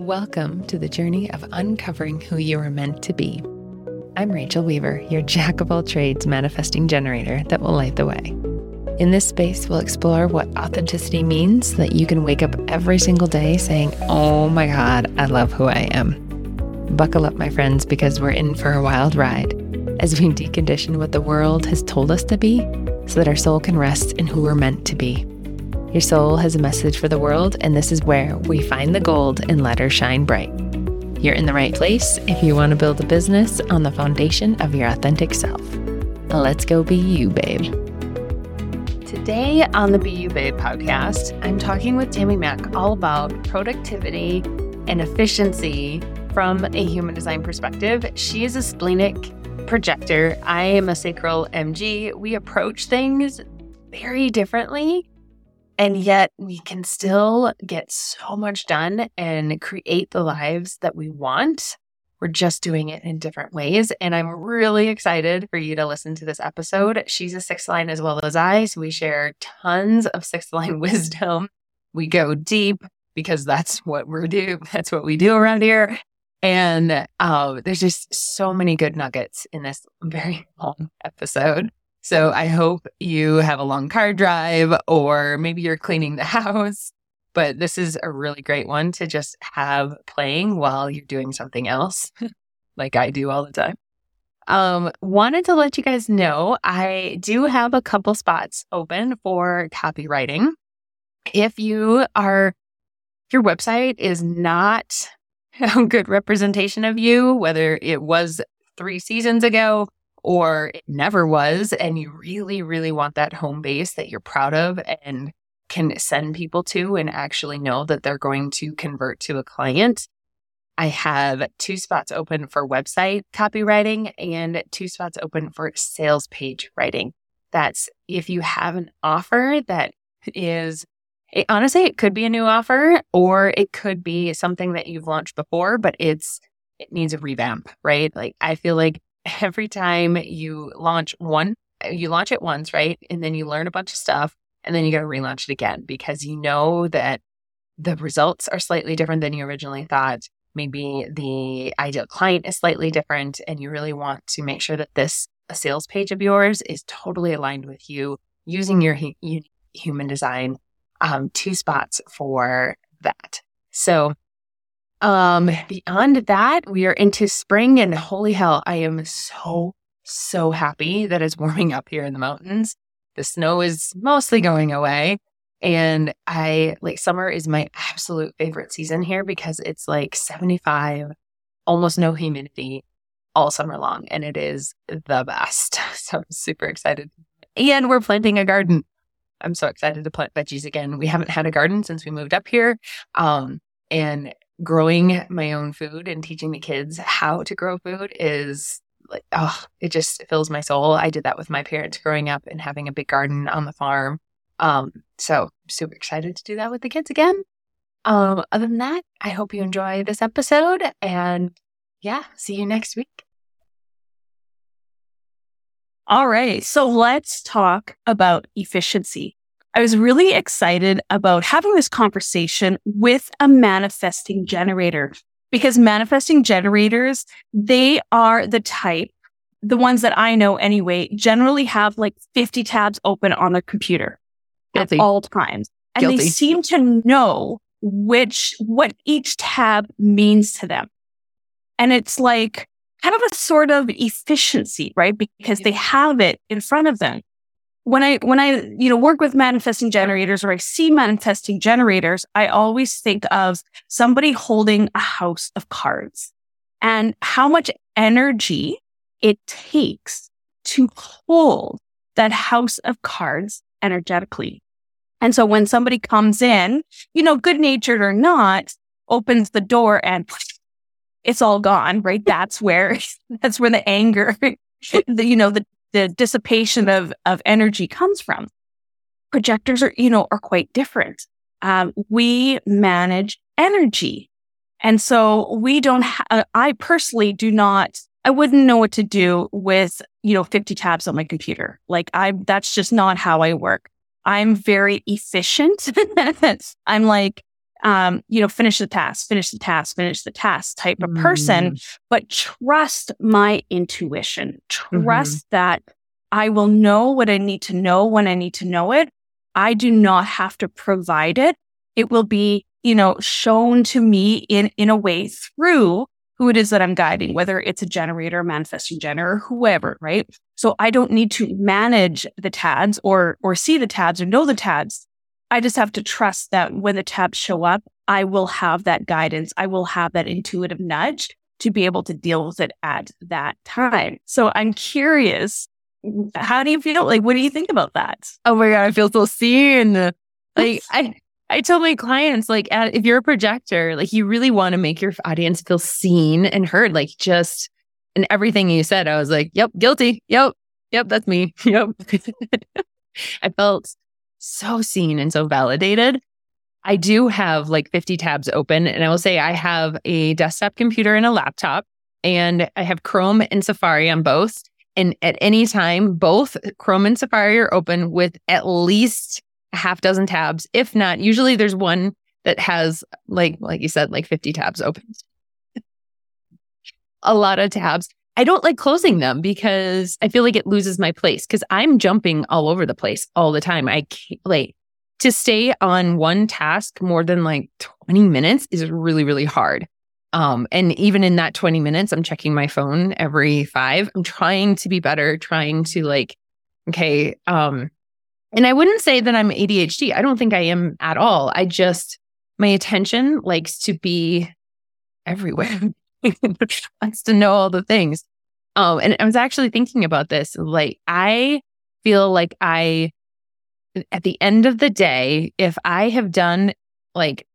Welcome to the journey of uncovering who you are meant to be. I'm Rachel Weaver, your jack of all trades manifesting generator that will light the way. In this space, we'll explore what authenticity means so that you can wake up every single day saying, Oh my God, I love who I am. Buckle up, my friends, because we're in for a wild ride as we decondition what the world has told us to be so that our soul can rest in who we're meant to be. Your soul has a message for the world, and this is where we find the gold and let her shine bright. You're in the right place if you want to build a business on the foundation of your authentic self. Let's go be you, babe. Today on the Be You Babe podcast, I'm talking with Tammy Mack all about productivity and efficiency from a human design perspective. She is a splenic projector. I am a sacral MG. We approach things very differently and yet we can still get so much done and create the lives that we want. We're just doing it in different ways. And I'm really excited for you to listen to this episode. She's a sixth line as well as I. So we share tons of sixth line wisdom. We go deep because that's what we're do. That's what we do around here. And uh, there's just so many good nuggets in this very long episode. So I hope you have a long car drive or maybe you're cleaning the house. But this is a really great one to just have playing while you're doing something else, like I do all the time. Um, wanted to let you guys know I do have a couple spots open for copywriting. If you are, your website is not a good representation of you, whether it was three seasons ago or it never was, and you really, really want that home base that you're proud of and can send people to and actually know that they're going to convert to a client. I have two spots open for website copywriting and two spots open for sales page writing. That's if you have an offer that is it, honestly, it could be a new offer or it could be something that you've launched before, but it's it needs a revamp, right? Like I feel like every time you launch one, you launch it once, right? And then you learn a bunch of stuff and then you got to relaunch it again because you know that the results are slightly different than you originally thought. Maybe the ideal client is slightly different and you really want to make sure that this sales page of yours is totally aligned with you using your hu- human design um, two spots for that. So um, beyond that, we are into spring and holy hell, I am so, so happy that it's warming up here in the mountains. The snow is mostly going away. And I like summer is my absolute favorite season here because it's like 75, almost no humidity all summer long. And it is the best. So I'm super excited. And we're planting a garden. I'm so excited to plant veggies again. We haven't had a garden since we moved up here. Um, and growing my own food and teaching the kids how to grow food is like, oh, it just fills my soul. I did that with my parents growing up and having a big garden on the farm. Um, so super excited to do that with the kids again. Um, other than that, I hope you enjoy this episode and yeah, see you next week. All right. So let's talk about efficiency. I was really excited about having this conversation with a manifesting generator because manifesting generators, they are the type, the ones that I know anyway, generally have like 50 tabs open on their computer Guilty. at all times. And Guilty. they seem to know which, what each tab means to them. And it's like kind of a sort of efficiency, right? Because they have it in front of them when I when I you know work with manifesting generators or I see manifesting generators, I always think of somebody holding a house of cards and how much energy it takes to hold that house of cards energetically. And so when somebody comes in, you know, good natured or not, opens the door and it's all gone, right? That's where, that's where the anger, the, you know, the, the dissipation of, of energy comes from. Projectors are, you know, are quite different. Um, we manage energy. And so we don't, ha- uh, I personally do not, I wouldn't know what to do with, you know, 50 tabs on my computer. Like I, that's just not how I work. I'm very efficient. I'm like, um, you know, finish the task, finish the task, finish the task type of person, Mm. but trust my intuition. Mm-hmm. Trust that I will know what I need to know when I need to know it. I do not have to provide it. It will be, you know, shown to me in, in a way through who it is that I'm guiding, whether it's a generator, manifesting generator, whoever, right? So I don't need to manage the tabs or, or see the tabs or know the tabs. I just have to trust that when the tabs show up, I will have that guidance. I will have that intuitive nudge to be able to deal with it at that time. So I'm curious, how do you feel? Like, what do you think about that? Oh my god, I feel so seen. Like I, I tell my clients, like, if you're a projector, like, you really want to make your audience feel seen and heard. Like, just and everything you said, I was like, "Yep, guilty. Yep, yep, that's me. Yep." I felt so seen and so validated. I do have like 50 tabs open, and I will say I have a desktop computer and a laptop, and I have Chrome and Safari on both. And at any time, both Chrome and Safari are open with at least a half dozen tabs. If not, usually there's one that has like like you said, like 50 tabs open. a lot of tabs. I don't like closing them because I feel like it loses my place because I'm jumping all over the place all the time. I can't like to stay on one task more than like 20 minutes is really, really hard. Um, and even in that 20 minutes, I'm checking my phone every five. I'm trying to be better, trying to like, okay, um, and I wouldn't say that I'm ADHD. I don't think I am at all. I just, my attention likes to be everywhere, wants to know all the things. Um, and I was actually thinking about this. Like, I feel like I, at the end of the day, if I have done like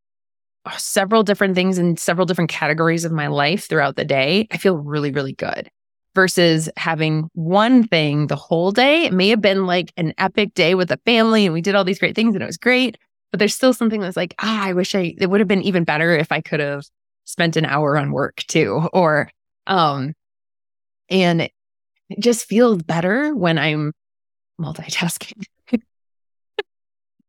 several different things in several different categories of my life throughout the day, I feel really, really good versus having one thing the whole day. It may have been like an epic day with the family and we did all these great things and it was great, but there's still something that's like, ah, I wish I, it would have been even better if I could have spent an hour on work too. Or, um, and it just feels better when I'm multitasking.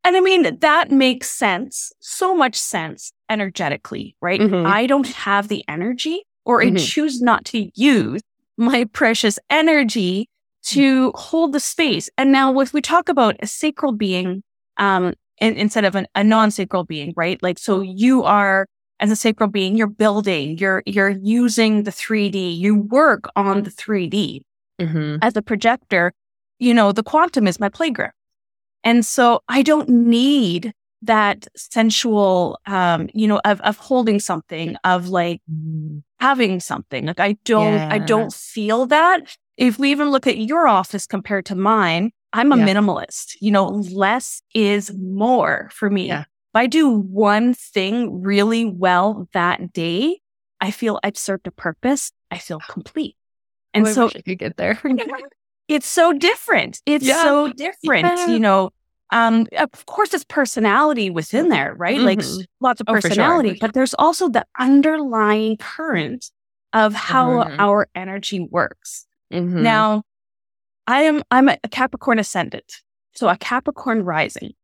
And I mean, that makes sense, so much sense energetically, right? Mhm. I don't have the energy or I Mhm. choose not to use my precious energy to hold the space. And now if we talk about a sacral being, um, in, instead of an, a non-sacral being, right? Like, so you are as a sacral being, you're building, you're, you're using the 3D, you work on the 3D Mm-hmm. as a projector, you know, the quantum is my playground. And so I don't need that sensual, um, you know, of, of holding something, of like having something. Like I don't, I don't feel that. If we even look at your office compared to mine, I'm a Yeah. minimalist. You know, less is more for me. Yeah. If I do one thing really well that day, I feel I've served a purpose. I feel complete. And Oh, I so wish I could get there. it's so different. It's Yeah. so different. Yeah. You know, um, of course, it's personality within there, right? Like s- Mhm. lots of Oh, sure. personality, but there's also the underlying current of how Mhm. our energy works. Mhm. Now, I am I'm a Capricorn ascendant, so a Capricorn rising,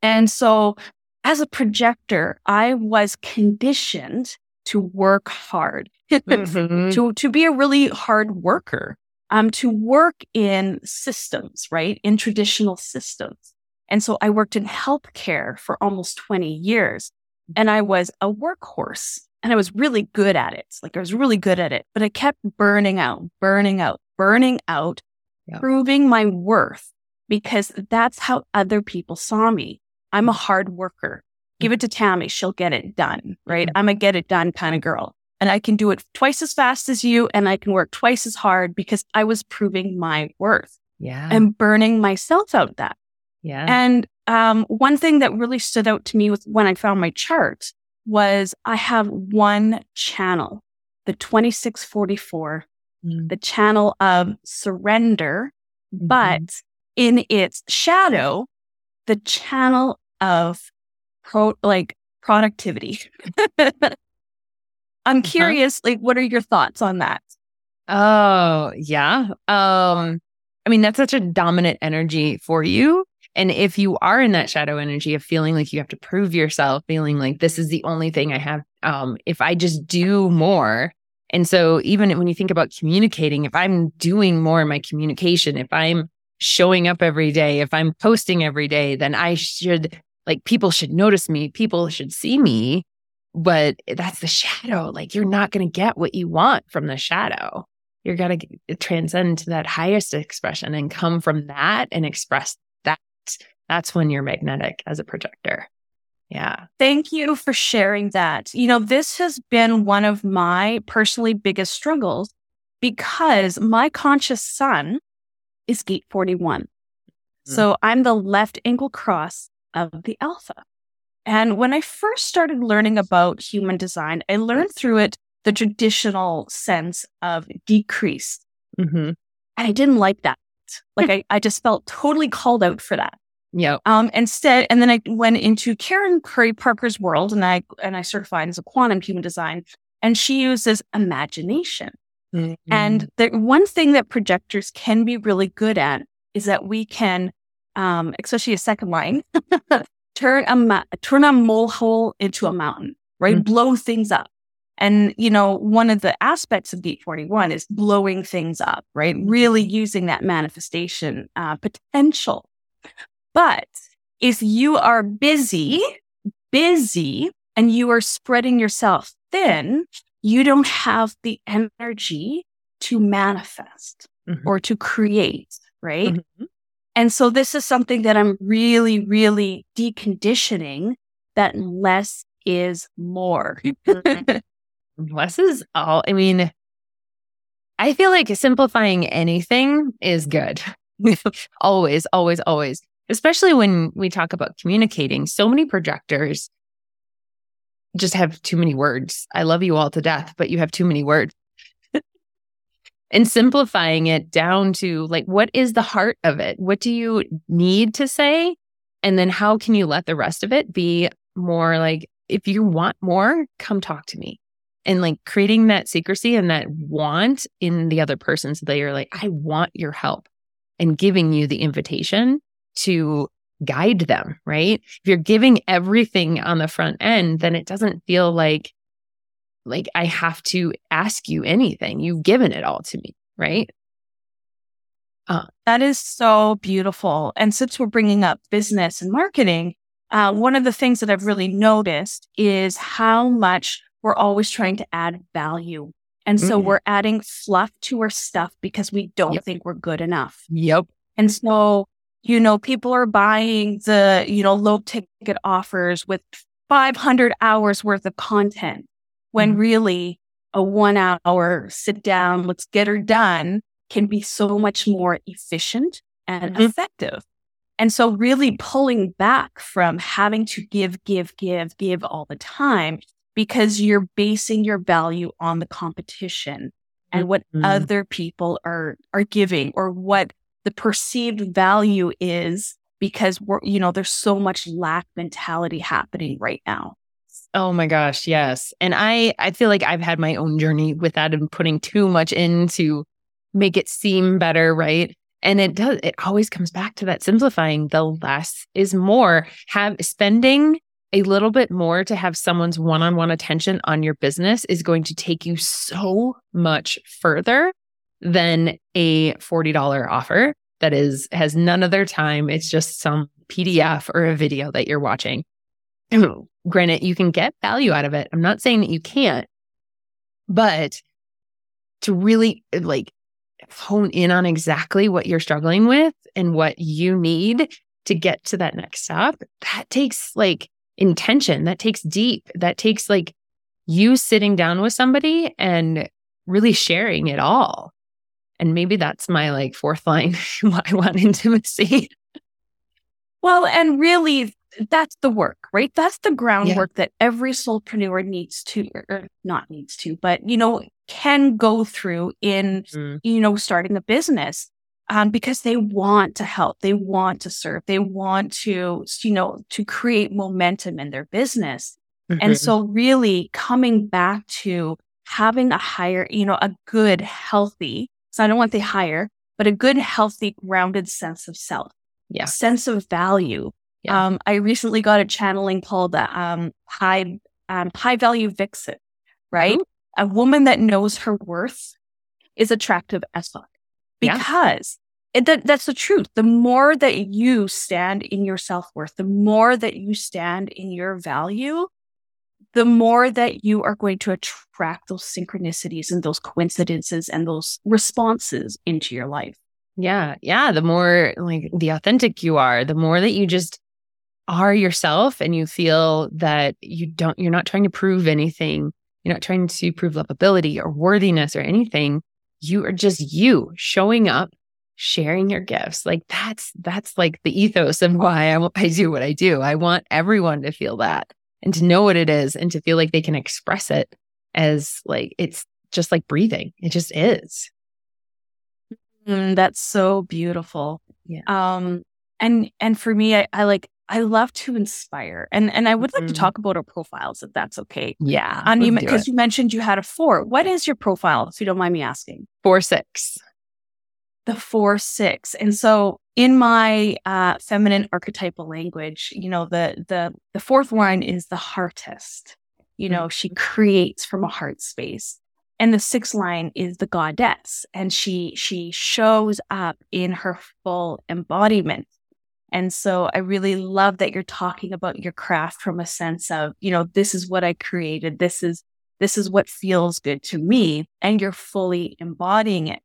and so as a projector, I was conditioned to work hard, Mhm. to to be a really hard worker, um, to work in systems, right, in traditional systems. And so I worked in healthcare for almost 20 years, and I was a workhorse, and I was really good at it. Like I was really good at it, but I kept burning out, burning out, burning out, Yeah. proving my worth because that's how other people saw me. I'm a hard worker. Give it to Tammy, she'll get it done, right? Mhm. I'm a get it done kind of girl. And I can do it twice as fast as you, and I can work twice as hard because I was proving my worth yeah. and burning myself out that. yeah. And um, one thing that really stood out to me with when I found my chart was I have one channel, the 2644, Mm. the channel of surrender, Mhm. but in its shadow, the channel of pro like productivity. I'm Uh-huh. curious, like, what are your thoughts on that? Oh, yeah. Um, I mean, that's such a dominant energy for you. And if you are in that shadow energy of feeling like you have to prove yourself, feeling like this is the only thing I have, um, if I just do more. And so, even when you think about communicating, if I'm doing more in my communication, if I'm showing up every day, if I'm posting every day, then I should, like, people should notice me, people should see me. But that's the shadow. Like, you're not going to get what you want from the shadow. You're going to transcend to that highest expression and come from that and express that. that's when you're magnetic as a projector. Yeah. Thank you for sharing that. You know, this has been one of my personally biggest struggles because my conscious sun is gate 41. Mm-hmm. So I'm the left angle cross of the alpha. And when I first started learning about human design, I learned through it the traditional sense of decrease. Mm-hmm. And I didn't like that. Like I, I just felt totally called out for that. Yeah. Um, instead, and then I went into Karen Curry Parker's world and I, and I certified as a quantum human design and she uses imagination. Mm-hmm. And the one thing that projectors can be really good at is that we can, um, especially a second line, turn a, ma- turn a molehill into a mountain, right? Mm-hmm. Blow things up. And, you know, one of the aspects of Gate 41 is blowing things up, right? Really using that manifestation uh, potential. But if you are busy, busy, and you are spreading yourself thin, you don't have the energy to manifest mm-hmm. or to create, right? Mm-hmm. And so this is something that I'm really, really deconditioning that less is more. less is all. I mean, I feel like simplifying anything is good. always, always, always especially when we talk about communicating. So many projectors just have too many words. I love you all to death, but you have too many words. and simplifying it down to like, what is the heart of it? What do you need to say? And then how can you let the rest of it be more like, if you want more, come talk to me. And like creating that secrecy and that want in the other person so that you're like, I want your help and giving you the invitation to guide them, right? If you're giving everything on the front end, then it doesn't feel like like I have to ask you anything. You've given it all to me, right? Uh, that is so beautiful. And since we're bringing up business and marketing, uh, one of the things that I've really noticed is how much we're always trying to add value. And so mm-hmm. we're adding fluff to our stuff because we don't yep. think we're good enough. Yep. And so you know, people are buying the, you know, low ticket offers with 500 hours worth of content when mm-hmm. really a one hour sit down, let's get her done can be so much more efficient and mm-hmm. effective. And so really pulling back from having to give, give, give, give all the time because you're basing your value on the competition and what mm-hmm. other people are, are giving or what the perceived value is because we're, you know, there's so much lack mentality happening right now. Oh my gosh, yes. And I I feel like I've had my own journey with that and putting too much in to make it seem better, right? And it does it always comes back to that simplifying the less is more. Have spending a little bit more to have someone's one-on-one attention on your business is going to take you so much further than a $40 offer that is has none of their time. It's just some PDF or a video that you're watching. Granted, you can get value out of it. I'm not saying that you can't, but to really like hone in on exactly what you're struggling with and what you need to get to that next step, that takes like intention, that takes deep, that takes like you sitting down with somebody and really sharing it all. And maybe that's my like fourth line. I want intimacy. Well, and really, that's the work, right? That's the groundwork yeah. that every soulpreneur needs to, or not needs to, but, you know, can go through in, mm. you know, starting a business. Um, because they want to help, they want to serve, they want to, you know, to create momentum in their business. Mm-hmm. And so really coming back to having a higher, you know, a good, healthy so I don't want the higher, but a good, healthy, grounded sense of self. yeah. sense of value. Yeah. Um, I recently got a channeling called the um, high um, high value vixen, right? Ooh. A woman that knows her worth is attractive as fuck Yeah. because it, that, that's the truth. The more that you stand in your self worth, the more that you stand in your value, the more that you are going to attract those synchronicities and those coincidences and those responses into your life. Yeah. Yeah. The more like the authentic you are, the more that you just are yourself and you feel that you don't, you're not trying to prove anything. You're not trying to prove lovability or worthiness or anything. You are just you showing up, sharing your gifts. Like that's, that's like the ethos of why I, I do what I do. I want everyone to feel that and to know what it is and to feel like they can express it as like, it's just like breathing. It just is. Mm, that's so beautiful. Yeah. Um, and and for me, I, I like I love to inspire, and and I would like to Mhm. talk about our profiles if that's okay. Yeah. And you because you mentioned you had a four. What is your profile, if you don't mind me asking? four, six. The four six, and so in my uh, feminine archetypal language, you know the the the fourth line is the heartist. You know, she creates from a heart space. And the sixth line is the goddess, and she she shows up in her full embodiment. And so I really love that you're talking about your craft from a sense of, you know, this is what I created. This is this is what feels good to me, and you're fully embodying it.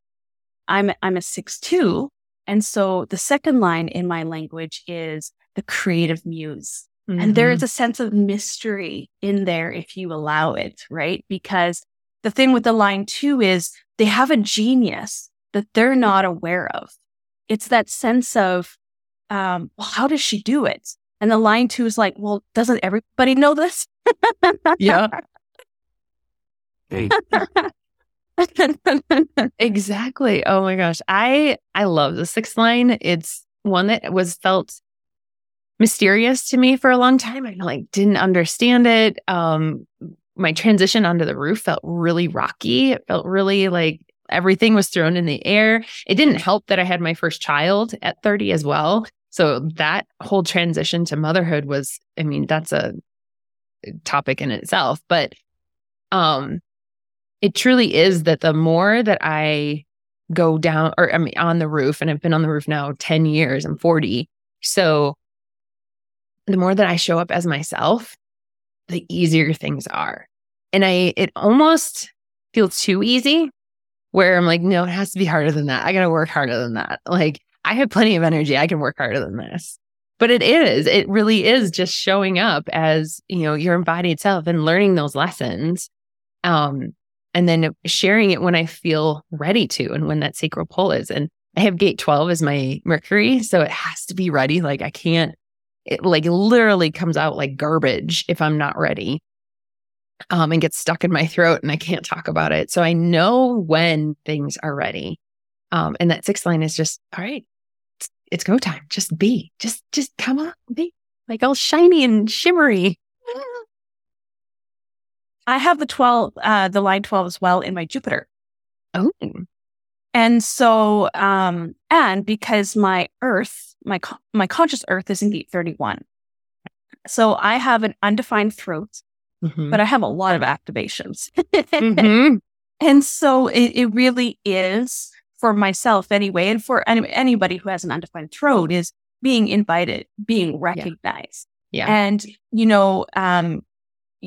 I'm I'm a six two, and so the second line in my language is the creative muse. And there is a sense of mystery in there if you allow it, right? Because the thing with the line two is they have a genius that they're not aware of. It's that sense of, um, well, how does she do it? And the line two is like, well, doesn't everybody know this? Yeah. exactly. Oh my gosh. I I love the sixth line. It's one that was felt mysterious to me for a long time. I like didn't understand it. Um my transition onto the roof felt really rocky. It felt really like everything was thrown in the air. It didn't help that I had my first child at 30 as well. So that whole transition to motherhood was, I mean, that's a topic in itself. But um it truly is that the more that I go down or I mean on the roof, and I've been on the roof now 10 years, I'm 40. So the more that I show up as myself, the easier things are. And I it almost feels too easy where I'm like, no, it has to be harder than that. I gotta work harder than that. Like I have plenty of energy. I can work harder than this. But it is, it really is just showing up as, you know, your embodied self and learning those lessons. Um, and then sharing it when I feel ready to and when that sacral pull is. And I have gate 12 as my Mercury. So it has to be ready. Like I can't, it like literally comes out like garbage if I'm not ready. Um, and gets stuck in my throat and I can't talk about it. So I know when things are ready. Um, and that sixth line is just, all right, it's, it's go time. Just be, just, just come on, be like all shiny and shimmery. I have the 12, uh, the line 12 as well in my Jupiter. Oh, And so, um, and because my earth, my, my conscious earth is in gate 31. So I have an undefined throat, Mhm. but I have a lot of activations. Mhm. And so it, it really is for myself anyway, and for any, anybody who has an undefined throat is being invited, being recognized. Yeah. And, you know, um,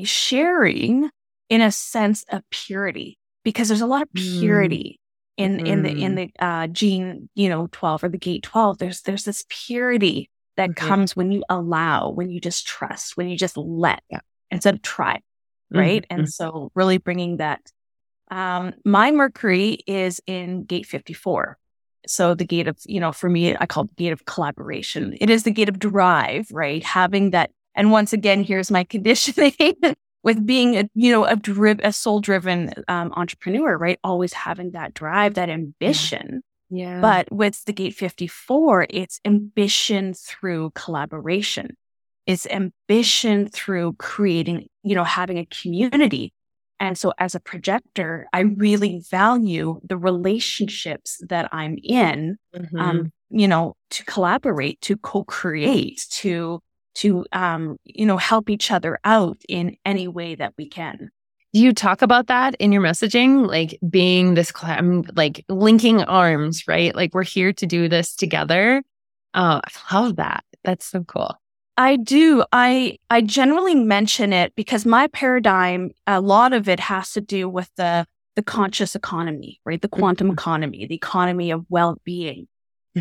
sharing in a sense of purity because there's a lot of Mm. purity in, in the, in Mhm. the, uh, gene, you know, 12 or the gate 12. There's, there's this purity that Mhm. comes when you allow, when you just trust, when you just let Yeah. instead of try right? Mhm. And so really bringing that. Um, my Mercury is in gate 54. So the gate of, you know, for me, I call it the gate of collaboration. It is the gate of drive, right? Having that. And once again, here's my conditioning with being a, you know, a, driv- a soul driven um, entrepreneur, right? Always having that drive, that ambition. Yeah. But with the gate 54, it's ambition through collaboration. It's ambition through creating, you know, having a community. And so as a projector, I really value the relationships that I'm in Mhm. um, you know, to collaborate, to co-create, to to um, you know, help each other out in any way that we can. Do you talk about that in your messaging? Like being this, like linking arms, right? Like we're here to do this together. Oh, I love that. That's so cool. I do. I I generally mention it because my paradigm, a lot of it has to do with the the conscious economy, right? The quantum mm-hmm. economy, the economy of well-being.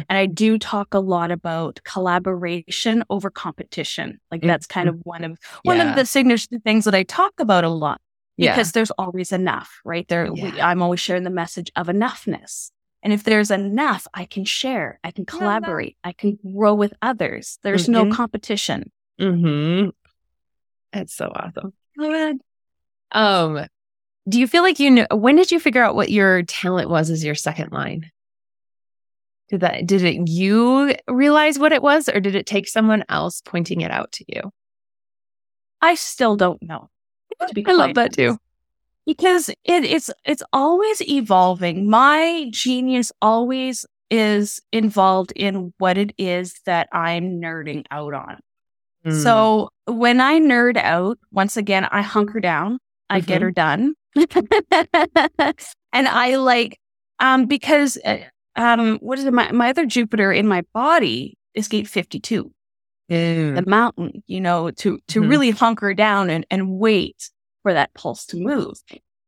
And I do talk a lot about collaboration over competition. Like that's kind mm-hmm. of one of one yeah. of the signature things that I talk about a lot because yeah. there's always enough, right? There, yeah. we, I'm always sharing the message of enoughness. And if there's enough, I can share, I can collaborate, I can grow with others. There's mm-hmm. no competition. Mm-hmm. That's so awesome. Um, do you feel like you know when did you figure out what your talent was as your second line? Did that did it you realize what it was or did it take someone else pointing it out to you? I still don't know. I love that too. Because it, it's it's always evolving. My genius always is involved in what it is that I'm nerding out on. Mm. So when I nerd out, once again, I hunker down, I mm-hmm. get her done. and I like, um, because, uh, um, what is it? My, my other Jupiter in my body is gate 52. Mm. The mountain, you know, to, to mm-hmm. really hunker down and, and wait for that pulse to move.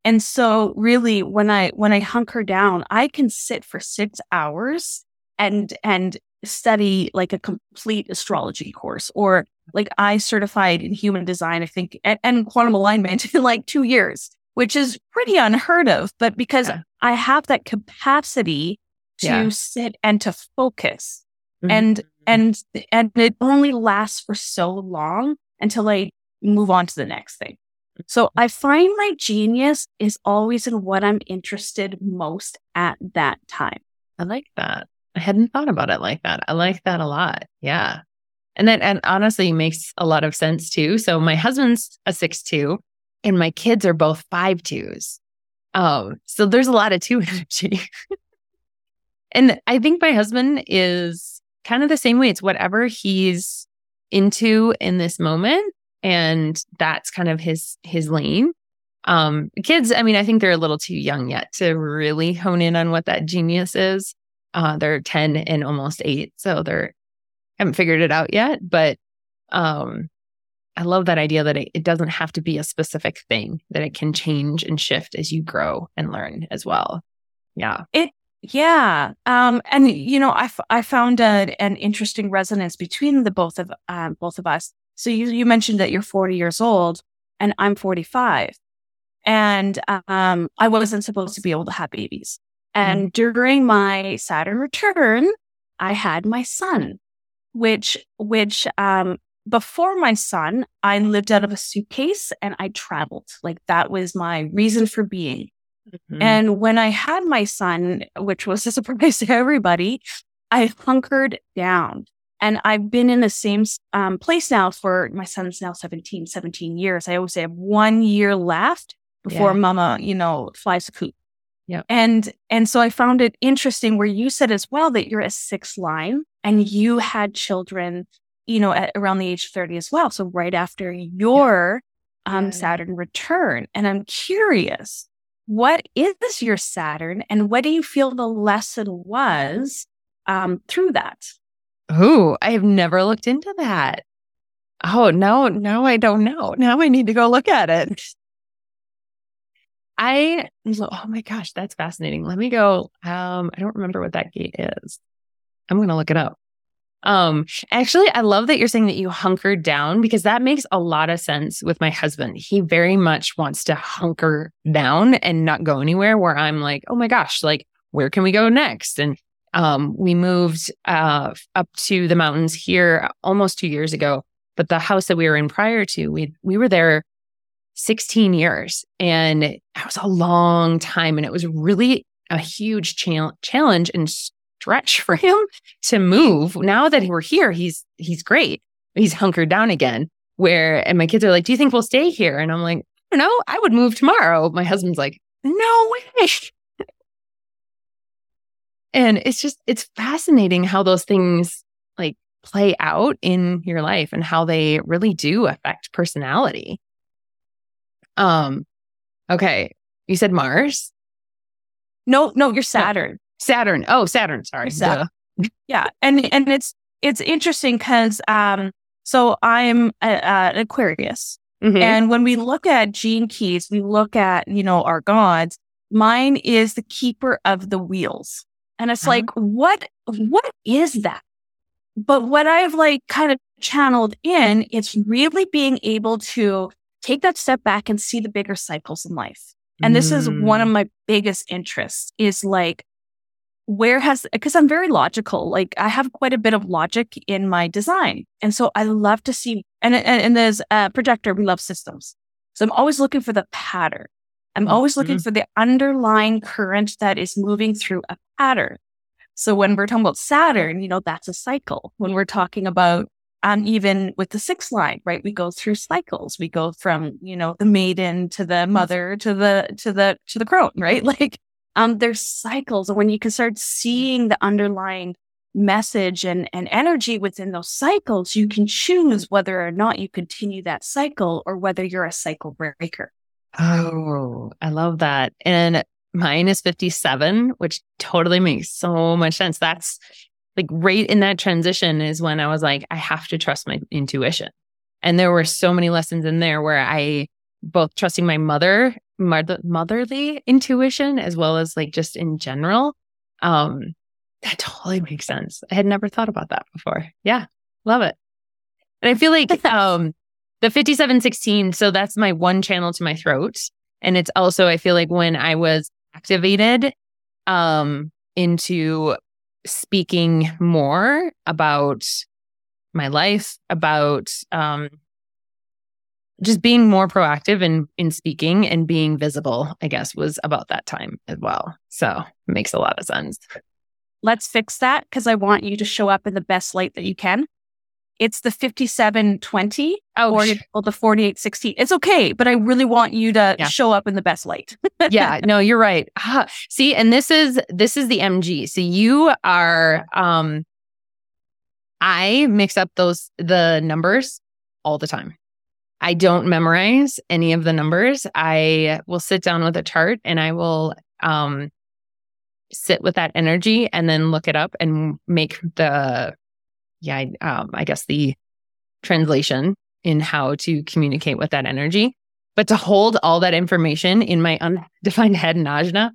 And so really when I, when I hunker down, I can sit for six hours and, and study like a complete astrology course or like I certified in human design, I think, and, and quantum alignment in like two years which is pretty unheard of. But because yeah. I have that capacity to yeah. sit and to focus mm-hmm. and, and, and it only lasts for so long until I move on to the next thing. So I find my genius is always in what I'm interested most at that time. I like that. I hadn't thought about it like that. I like that a lot. Yeah. And that and honestly makes a lot of sense too. So my husband's a six two and my kids are both five twos. Um, so there's a lot of two energy. And I think my husband is kind of the same way. It's whatever he's into in this moment. And that's kind of his his lane. Um, kids, I mean, I think they're a little too young yet to really hone in on what that genius is. Uh, they're 10 and almost eight. So they're haven't figured it out yet. But um, I love that idea that it, it, doesn't have to be a specific thing, that it can change and shift as you grow and learn as well. Yeah. It, yeah. Um, and you know, I, f- I found a, an interesting resonance between the both of, um, both of us. So you, you mentioned that you're 40 years old and I'm 45 and, um, I wasn't supposed to be able to have babies. And mm during my Saturn return, I had my son, which, which, um, before my son, I lived out of a suitcase and I traveled. Like that was my reason for being. Mm-hmm. And when I had my son, which was a surprise to everybody, I hunkered down. And I've been in the same um, place now for my son's now 17, 17 years. I always say I have one year left before yeah. mama, you know, flies a coop. Yeah. And and so I found it interesting where you said as well that you're a six line and you had children you know, at around the age of 30 as well. So right after your yeah. um, yeah. Saturn return. And I'm curious, what is your Saturn and what do you feel the lesson was um, through that? Oh, I have never looked into that. Oh, no, no, I don't know. Now I need to go look at it. I, oh my gosh, that's fascinating. Let me go. Um, I don't remember what that gate is. I'm going to look it up. Um, actually, I love that you're saying that you hunkered down because that makes a lot of sense with my husband. He very much wants to hunker down and not go anywhere where I'm like, oh my gosh, like, where can we go next? And um, we moved uh, up to the mountains here almost two years ago. But the house that we were in prior to, we we were there 16 years, and that was a long time, and it was really a huge cha- challenge and stretch for him to move. Now that we're here, he's he's great. He's hunkered down again. Where and my kids are like, "Do you think we'll stay here?" And I'm like, "I don't know. I would move tomorrow." My husband's like, "No way." And it's just, it's fascinating how those things like play out in your life and how they really do affect personality. Um, okay. You said Mars? No, no, you're Saturn. Saturn. Oh, Saturn. Sorry. Saturn. yeah. And, and it's, it's interesting because, um, so I'm a, an Aquarius. Mm-hmm. And when we look at gene keys, we look at, you know, our gods. Mine is the keeper of the wheels. And it's uh-huh. like, what, what is that? But what I've like kind of channeled in, it's really being able to take that step back and see the bigger cycles in life. And this is one of mm. my biggest interests is like, where has, because I'm very logical, like I have quite a bit of logic in my design. And so I love to see, and, and, and there's a projector, we love systems. So I'm always looking for the pattern. I'm always looking mm-hmm. for the underlying current that is moving through a pattern. So when we're talking about Saturn, you know, that's a cycle. When we're talking about um, even with the six line, right? We go through cycles. We go from, you know, the maiden to the mother to the, to the, to the crone, right? Like, um, there's cycles. And when you can start seeing the underlying message and, and energy within those cycles, you can choose whether or not you continue that cycle or whether you're a cycle breaker. Oh, I love that. And mine is 57, which totally makes so much sense. That's like right in that transition is when I was like, I have to trust my intuition. And there were so many lessons in there where I both trusting my mother, mother motherly intuition, as well as like just in general. Um, that totally makes sense. I had never thought about that before. Yeah. Love it. And I feel like um the 5716, so that's my one channel to my throat. And it's also, I feel like when I was activated um into speaking more about my life, about um, just being more proactive in in speaking and being visible, I guess, was about that time as well. So it makes a lot of sense. Let's fix that because I want you to show up in the best light that you can. It's the 5720 oh, or, sh- the 4816. It's okay, but I really want you to yeah. show up in the best light. yeah, no, you're right. Uh, see, and this is this is the MG. So you are um I mix up those the numbers all the time. I don't memorize any of the numbers. I will sit down with a chart and I will um sit with that energy and then look it up and make the yeah, um, I guess the translation in how to communicate with that energy. But to hold all that information in my undefined head and ajna,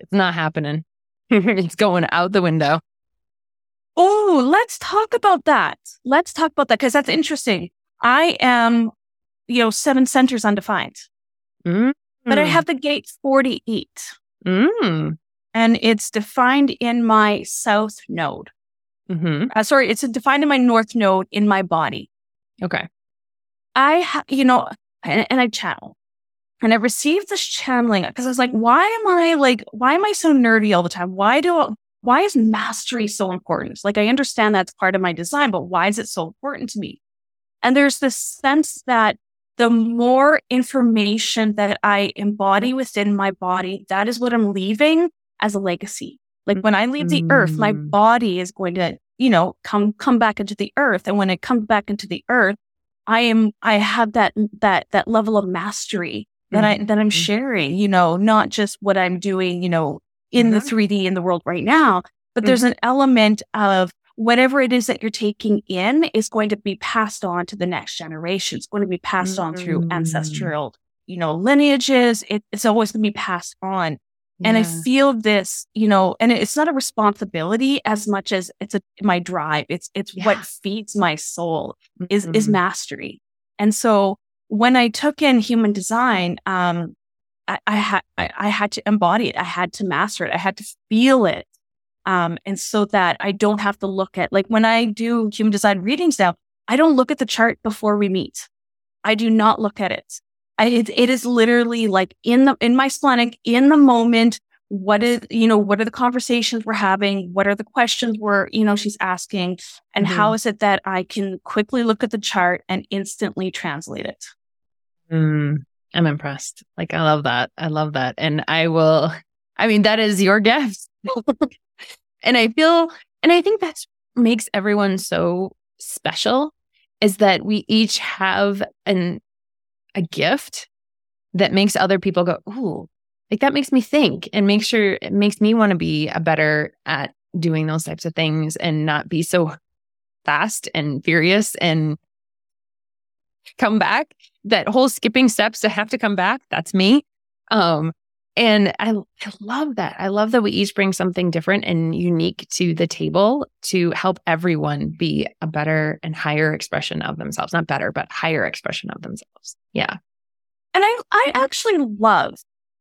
it's not happening. it's going out the window. Oh, let's talk about that. Let's talk about that because that's interesting. I am, you know, seven centers undefined, mm. but I have the gate 48. Mm. And it's defined in my south node. Mm-hmm. Uh, sorry, it's defined in my north node in my body. Okay. I, ha- you know, and, and I channel and I received this channeling because I was like, why am I like, why am I so nerdy all the time? Why do, why is mastery so important? Like, I understand that's part of my design, but why is it so important to me? And there's this sense that the more information that I embody within my body, that is what I'm leaving as a legacy. Like when I leave the mm. earth, my mm. body is going to, you know, come come back into the earth. And when it comes back into the earth, I am I have that that that level of mastery that mm-hmm. I that I'm mm-hmm. sharing, you know, not just what I'm doing, you know, in mm-hmm. the 3D in the world right now, but mm-hmm. there's an element of whatever it is that you're taking in is going to be passed on to the next generation. It's going to be passed on through mm. ancestral, you know, lineages. It, it's always going to be passed on. And I feel this, you know, and it's not a responsibility as much as it's a, my drive. It's, it's yeah. what feeds my soul is, mm-hmm. is mastery. And so when I took in human design, um, I, I had, I, I, had to embody it. I had to master it. I had to feel it. Um, and so that I don't have to look at, like when I do human design readings now, I don't look at the chart before we meet. I do not look at it. I, it, it is literally like in the, in my splenic, in the moment, what is, you know, what are the conversations we're having? What are the questions we're, you know, she's asking? And mm-hmm. how is it that I can quickly look at the chart and instantly translate it? Mm, I'm impressed. Like, I love that. I love that. And I will, I mean, that is your gift. and I feel, and I think that's makes everyone so special is that we each have an a gift that makes other people go, ooh, like that makes me think and make sure it makes me want to be a better at doing those types of things and not be so fast and furious and come back. That whole skipping steps to have to come back, that's me. Um, and I, I love that. I love that we each bring something different and unique to the table to help everyone be a better and higher expression of themselves. Not better, but higher expression of themselves. Yeah. And I, I actually love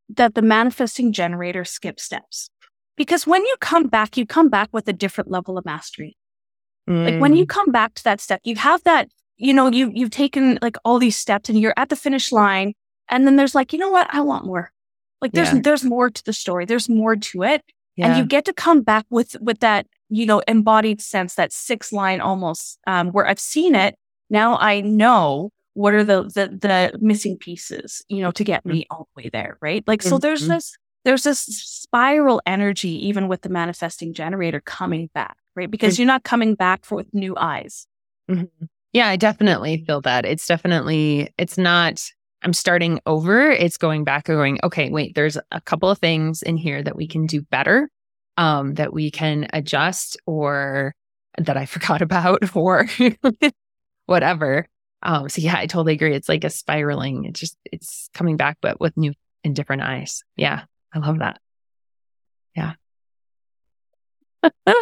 that the manifesting generator skips steps because when you come back, you come back with a different level of mastery. Mm. Like when you mm. come back to that step, you have that, you know, you, you've taken like all these steps and you're at the finish line. And then there's like, you know what? I want more. Like there's, yeah. there's more to the story. There's more to it. Yeah. And you get to come back with, with that, you know, embodied sense, that six line almost, um, where I've seen it. Now I know what are the, the, the missing pieces, you know, to get me all the way there. Right. Like, so mm-hmm. there's this, there's this spiral energy, even with the manifesting generator coming back, right? Because mm-hmm. you're not coming back for with new eyes. Mm-hmm. Yeah, I definitely feel that. It's definitely, it's not, I'm starting over. It's going back and going, okay, wait, there's a couple of things in here that we can do better, um, that we can adjust or that I forgot about or whatever. Um, so yeah, I totally agree. It's like a spiraling. It's just, it's coming back, but with new and different eyes. Yeah. I love that. Yeah.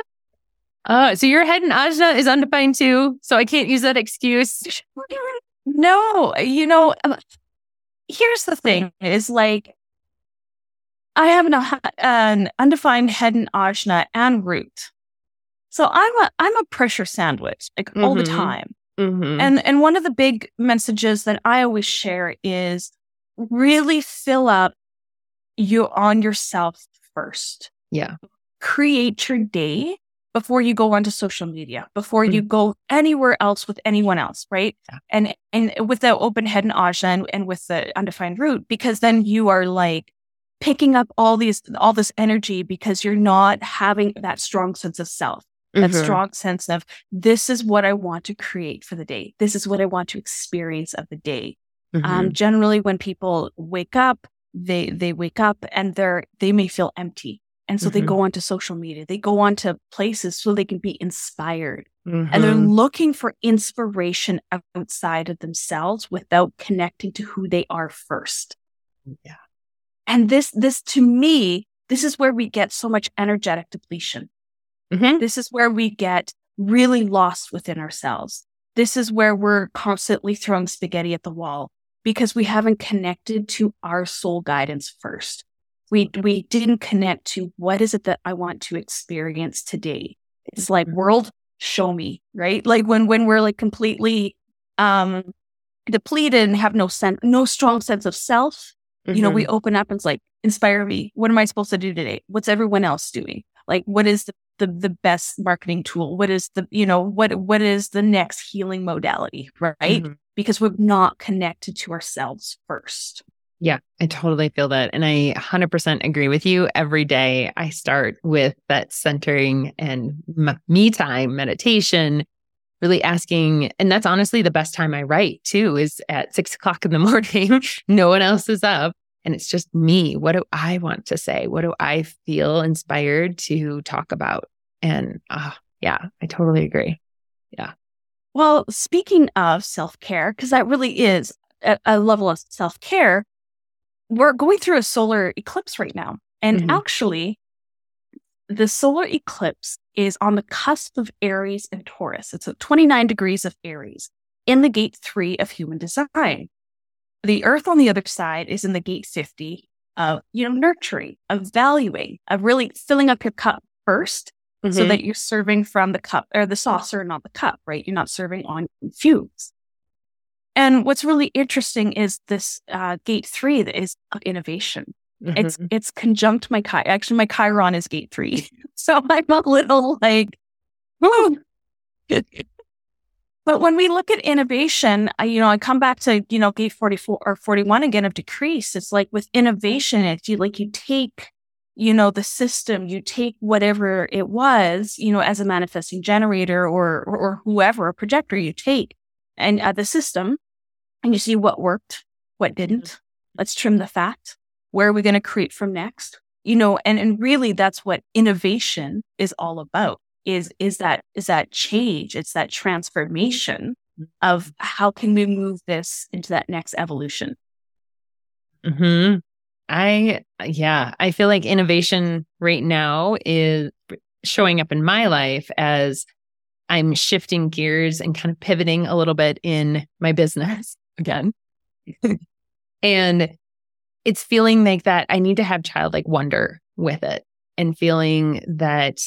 uh, so your head in ajna is undefined too. So I can't use that excuse. no, you know, here's the thing is like, I have an, an undefined head and ajna and root. So I'm a, I'm a pressure sandwich like mm-hmm. all the mm-hmm. time. Mm-hmm. And, and one of the big messages that I always share is really fill up you on yourself first. Yeah. Create your day before you go onto social media, before mm-hmm. you go anywhere else with anyone else, right? Yeah. And and with the open head and ajna and, and with the undefined root, because then you are like picking up all these all this energy because you're not having that strong sense of self. That mm-hmm. strong sense of this is what I want to create for the day. This is what I want to experience of the day. Um, mm-hmm. Um, generally, when people wake up, they they wake up and they're they may feel empty and so mm-hmm. they go onto social media they go onto places so they can be inspired mm-hmm. and they're mm-hmm. looking for inspiration outside of themselves without connecting to who they are first yeah and this this to me this is where we get so much energetic depletion mm-hmm. this is where we get really lost within ourselves this is where we're constantly throwing spaghetti at the wall because we haven't connected to our soul guidance first. We, we didn't connect to what is it that I want to experience today. It's like mm-hmm. world, show me, right? Like when, when we're like completely, um, depleted and have no sense, no strong sense of self, mm-hmm. you know, we mm-hmm. open up and it's like, inspire me. What am I supposed to do today? What's everyone else doing? Like, what is the, the, the best marketing tool? What is the, you know, what, what is the next healing modality? Right. Mm-hmm because we're not connected to ourselves first. Yeah, I totally feel that. And I 100% agree with you. Every day I start with that centering and me time, meditation, really asking. And that's honestly the best time I write too, is at six o'clock in the morning. no one else is up. And it's just me. What do I want to say? What do I feel inspired to talk about? And uh, yeah, I totally agree. Yeah. Well, speaking of self care, because that really is a, a level of self care, we're going through a solar eclipse right now. And mm-hmm. actually, the solar eclipse is on the cusp of Aries and Taurus. It's at 29 degrees of Aries in the gate three of human design. The earth on the other side is in the gate 50 of, you know, nurturing, of valuing, of really filling up your cup first mm-hmm. so that you're serving from the cup or the saucer, not the cup, right? You're not serving on fumes. And what's really interesting is this uh, gate three that is innovation. Mm-hmm. It's it's conjunct my chi. Actually, my Chiron is gate three, so I'm a little like, but when we look at innovation, I, you know, I come back to you know gate forty four or forty one again of decrease. It's like with innovation, it's you like you take you know, the system, you take whatever it was, you know, as a manifesting generator or, or, or whoever, a projector you take and uh, the system and you see what worked, what didn't. Mm-hmm. Let's trim the fat. Where are we going to create from next? You know, and, and really that's what innovation is all about is, is that, is that change. It's that transformation of how can we move this into that next evolution. Hmm. I yeah, I feel like innovation right now is showing up in my life as I'm shifting gears and kind of pivoting a little bit in my business again. and it's feeling like that I need to have childlike wonder with it and feeling that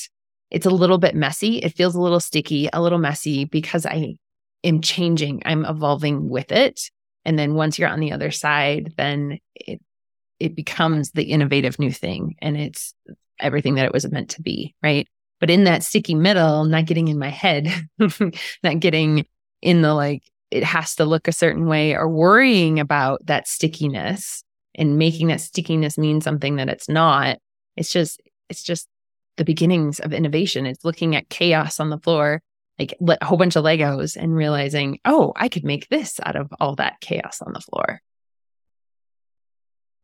it's a little bit messy. It feels a little sticky, a little messy because I am changing, I'm evolving with it. And then once you're on the other side, then it it becomes the innovative new thing and it's everything that it was meant to be, right? But in that sticky middle, not getting in my head, not getting in the like, it has to look a certain way or worrying about that stickiness and making that stickiness mean something that it's not. It's just, it's just the beginnings of innovation. It's looking at chaos on the floor, like a whole bunch of Legos and realizing, oh, I could make this out of all that chaos on the floor.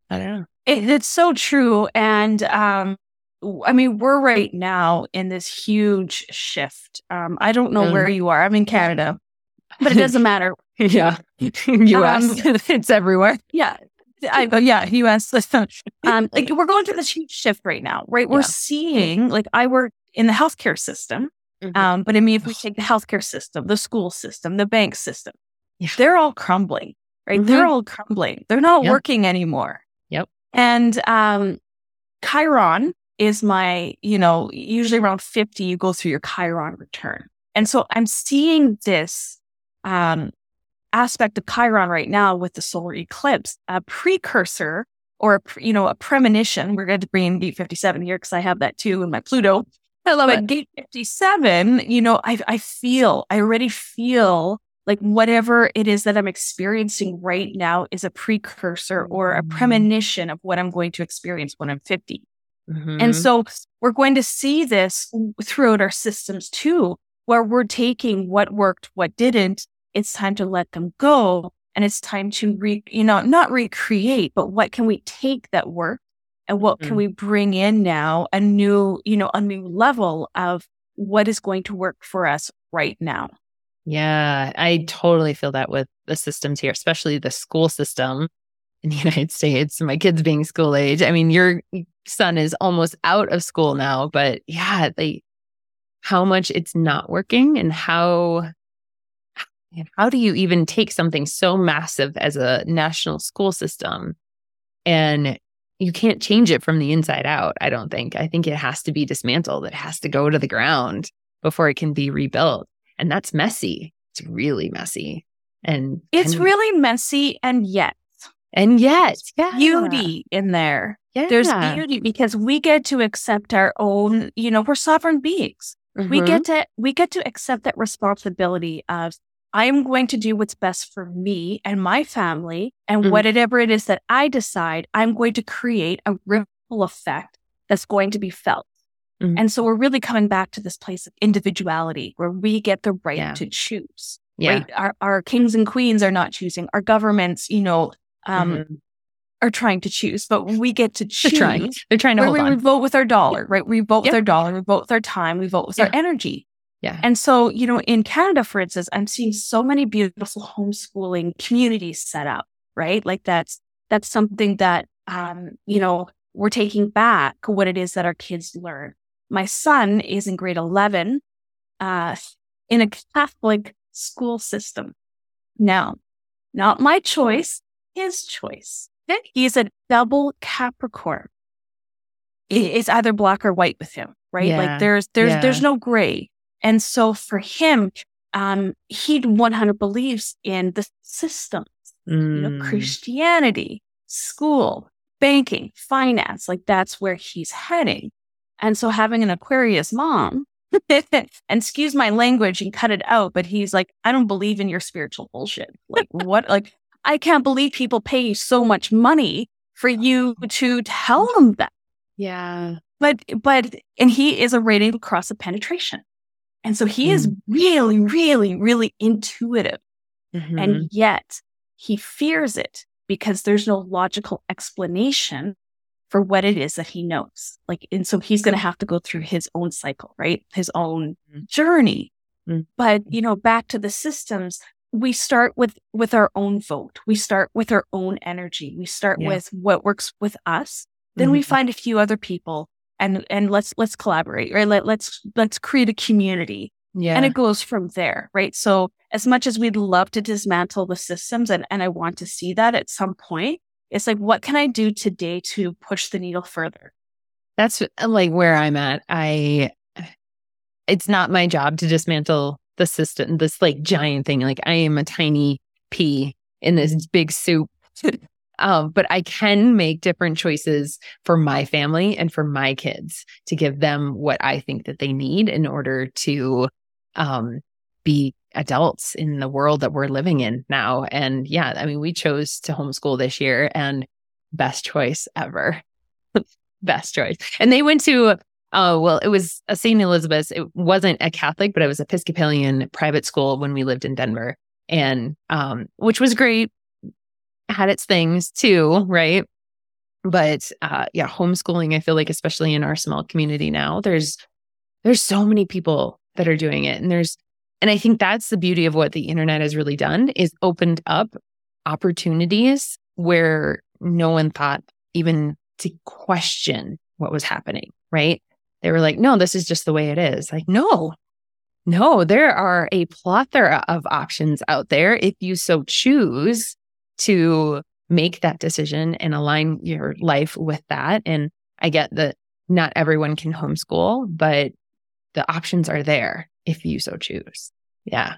I don't know. It, it's so true. And um, I mean, we're right now in this huge shift. Um, I don't know mm. where you are. I'm in Canada, but it doesn't matter. yeah. US. Um, it's everywhere. Yeah. I, yeah, US. um, like we're going through this huge shift right now, right? We're yeah. seeing, like, I work in the healthcare system. Mm-hmm. Um, but I mean, if we take the healthcare system, the school system, the bank system, yeah. they're all crumbling, right? Mm-hmm. They're all crumbling. They're not yep. working anymore. Yep. And um, Chiron is my, you know, usually around 50, you go through your Chiron return. And so I'm seeing this um, aspect of Chiron right now with the solar eclipse, a precursor or, a, you know, a premonition. We're going to bring in Gate 57 here because I have that too in my Pluto. I love it. Gate 57, you know, I, I feel, I already feel like whatever it is that I'm experiencing right now is a precursor or a mm-hmm. premonition of what I'm going to experience when I'm 50. Mm-hmm. And so we're going to see this throughout our systems too, where we're taking what worked, what didn't. It's time to let them go. And it's time to re, you know, not recreate, but what can we take that work and what mm-hmm. can we bring in now? A new, you know, a new level of what is going to work for us right now. Yeah, I totally feel that with the systems here, especially the school system in the United States. My kids being school age. I mean, your son is almost out of school now, but yeah, they how much it's not working and how how do you even take something so massive as a national school system and you can't change it from the inside out, I don't think. I think it has to be dismantled. It has to go to the ground before it can be rebuilt. And that's messy. It's really messy. And it's really messy and yet. And yet, yeah. beauty in there. Yeah. There's beauty because we get to accept our own, you know, we're sovereign beings. Mm-hmm. We get to we get to accept that responsibility of I'm going to do what's best for me and my family. And mm-hmm. whatever it is that I decide, I'm going to create a ripple effect that's going to be felt. Mm-hmm. And so we're really coming back to this place of individuality where we get the right yeah. to choose. Yeah. Right? Our, our kings and queens are not choosing. Our governments, you know, um, mm-hmm. Are trying to choose, but we get to choose. They're trying. They're trying to hold we, on. We vote with our dollar, right? We vote yep. with our dollar. We vote with our time. We vote with yeah. our energy. Yeah. And so, you know, in Canada, for instance, I'm seeing so many beautiful homeschooling communities set up, right? Like that's, that's something that, um, you know, we're taking back what it is that our kids learn. My son is in grade 11 uh, in a Catholic school system. Now, not my choice, his choice. He's a double Capricorn. It's either black or white with him, right? Yeah. Like there's there's yeah. there's no gray. And so for him, um, he 100 believes in the systems, mm. you know, mm. Christianity, school, banking, finance. Like that's where he's heading. And so having an Aquarius mom, and excuse my language and cut it out, but he's like, I don't believe in your spiritual bullshit. Like, what? Like, I can't believe people pay you so much money for you to tell them that. Yeah. But, but, and he is a Right Angle Cross of Penetration. And so he mm. is really, really, really intuitive. Mm-hmm. And yet he fears it because there's no logical explanation for what it is that he knows. Like, and so he's going to have to go through his own cycle, right? His own mm. journey. Mm. But, you know, back to the systems, we start with, with our own vote. We start with our own energy. We start yeah. with what works with us. Then mm-hmm. we find a few other people and, and let's, let's collaborate, right? Let, let's, let's create a community. Yeah. And it goes from there, right? So as much as we'd love to dismantle the systems and, and I want to see that at some point, it's like, what can I do today to push the needle further? That's like where I'm at. I, it's not my job to dismantle the system, this like giant thing. Like I am a tiny pea in this big soup. um, but I can make different choices for my family and for my kids to give them what I think that they need in order to um, be adults in the world that we're living in now. And yeah, I mean, we chose to homeschool this year and best choice ever. best choice. And they went to, oh, well, it was a St. Elizabeth's. It wasn't a Catholic, but it was Episcopalian private school when we lived in Denver. And, um, which was great, had its things too, right? But, uh, yeah, homeschooling, I feel like, especially in our small community now, there's, there's so many people that are doing it. And there's and I think that's the beauty of what the internet has really done is opened up opportunities where no one thought even to question what was happening, right? They were like, no, this is just the way it is. Like, no, no, there are a plethora of options out there if you so choose to make that decision and align your life with that. And I get that not everyone can homeschool, but the options are there if you so choose. Yeah.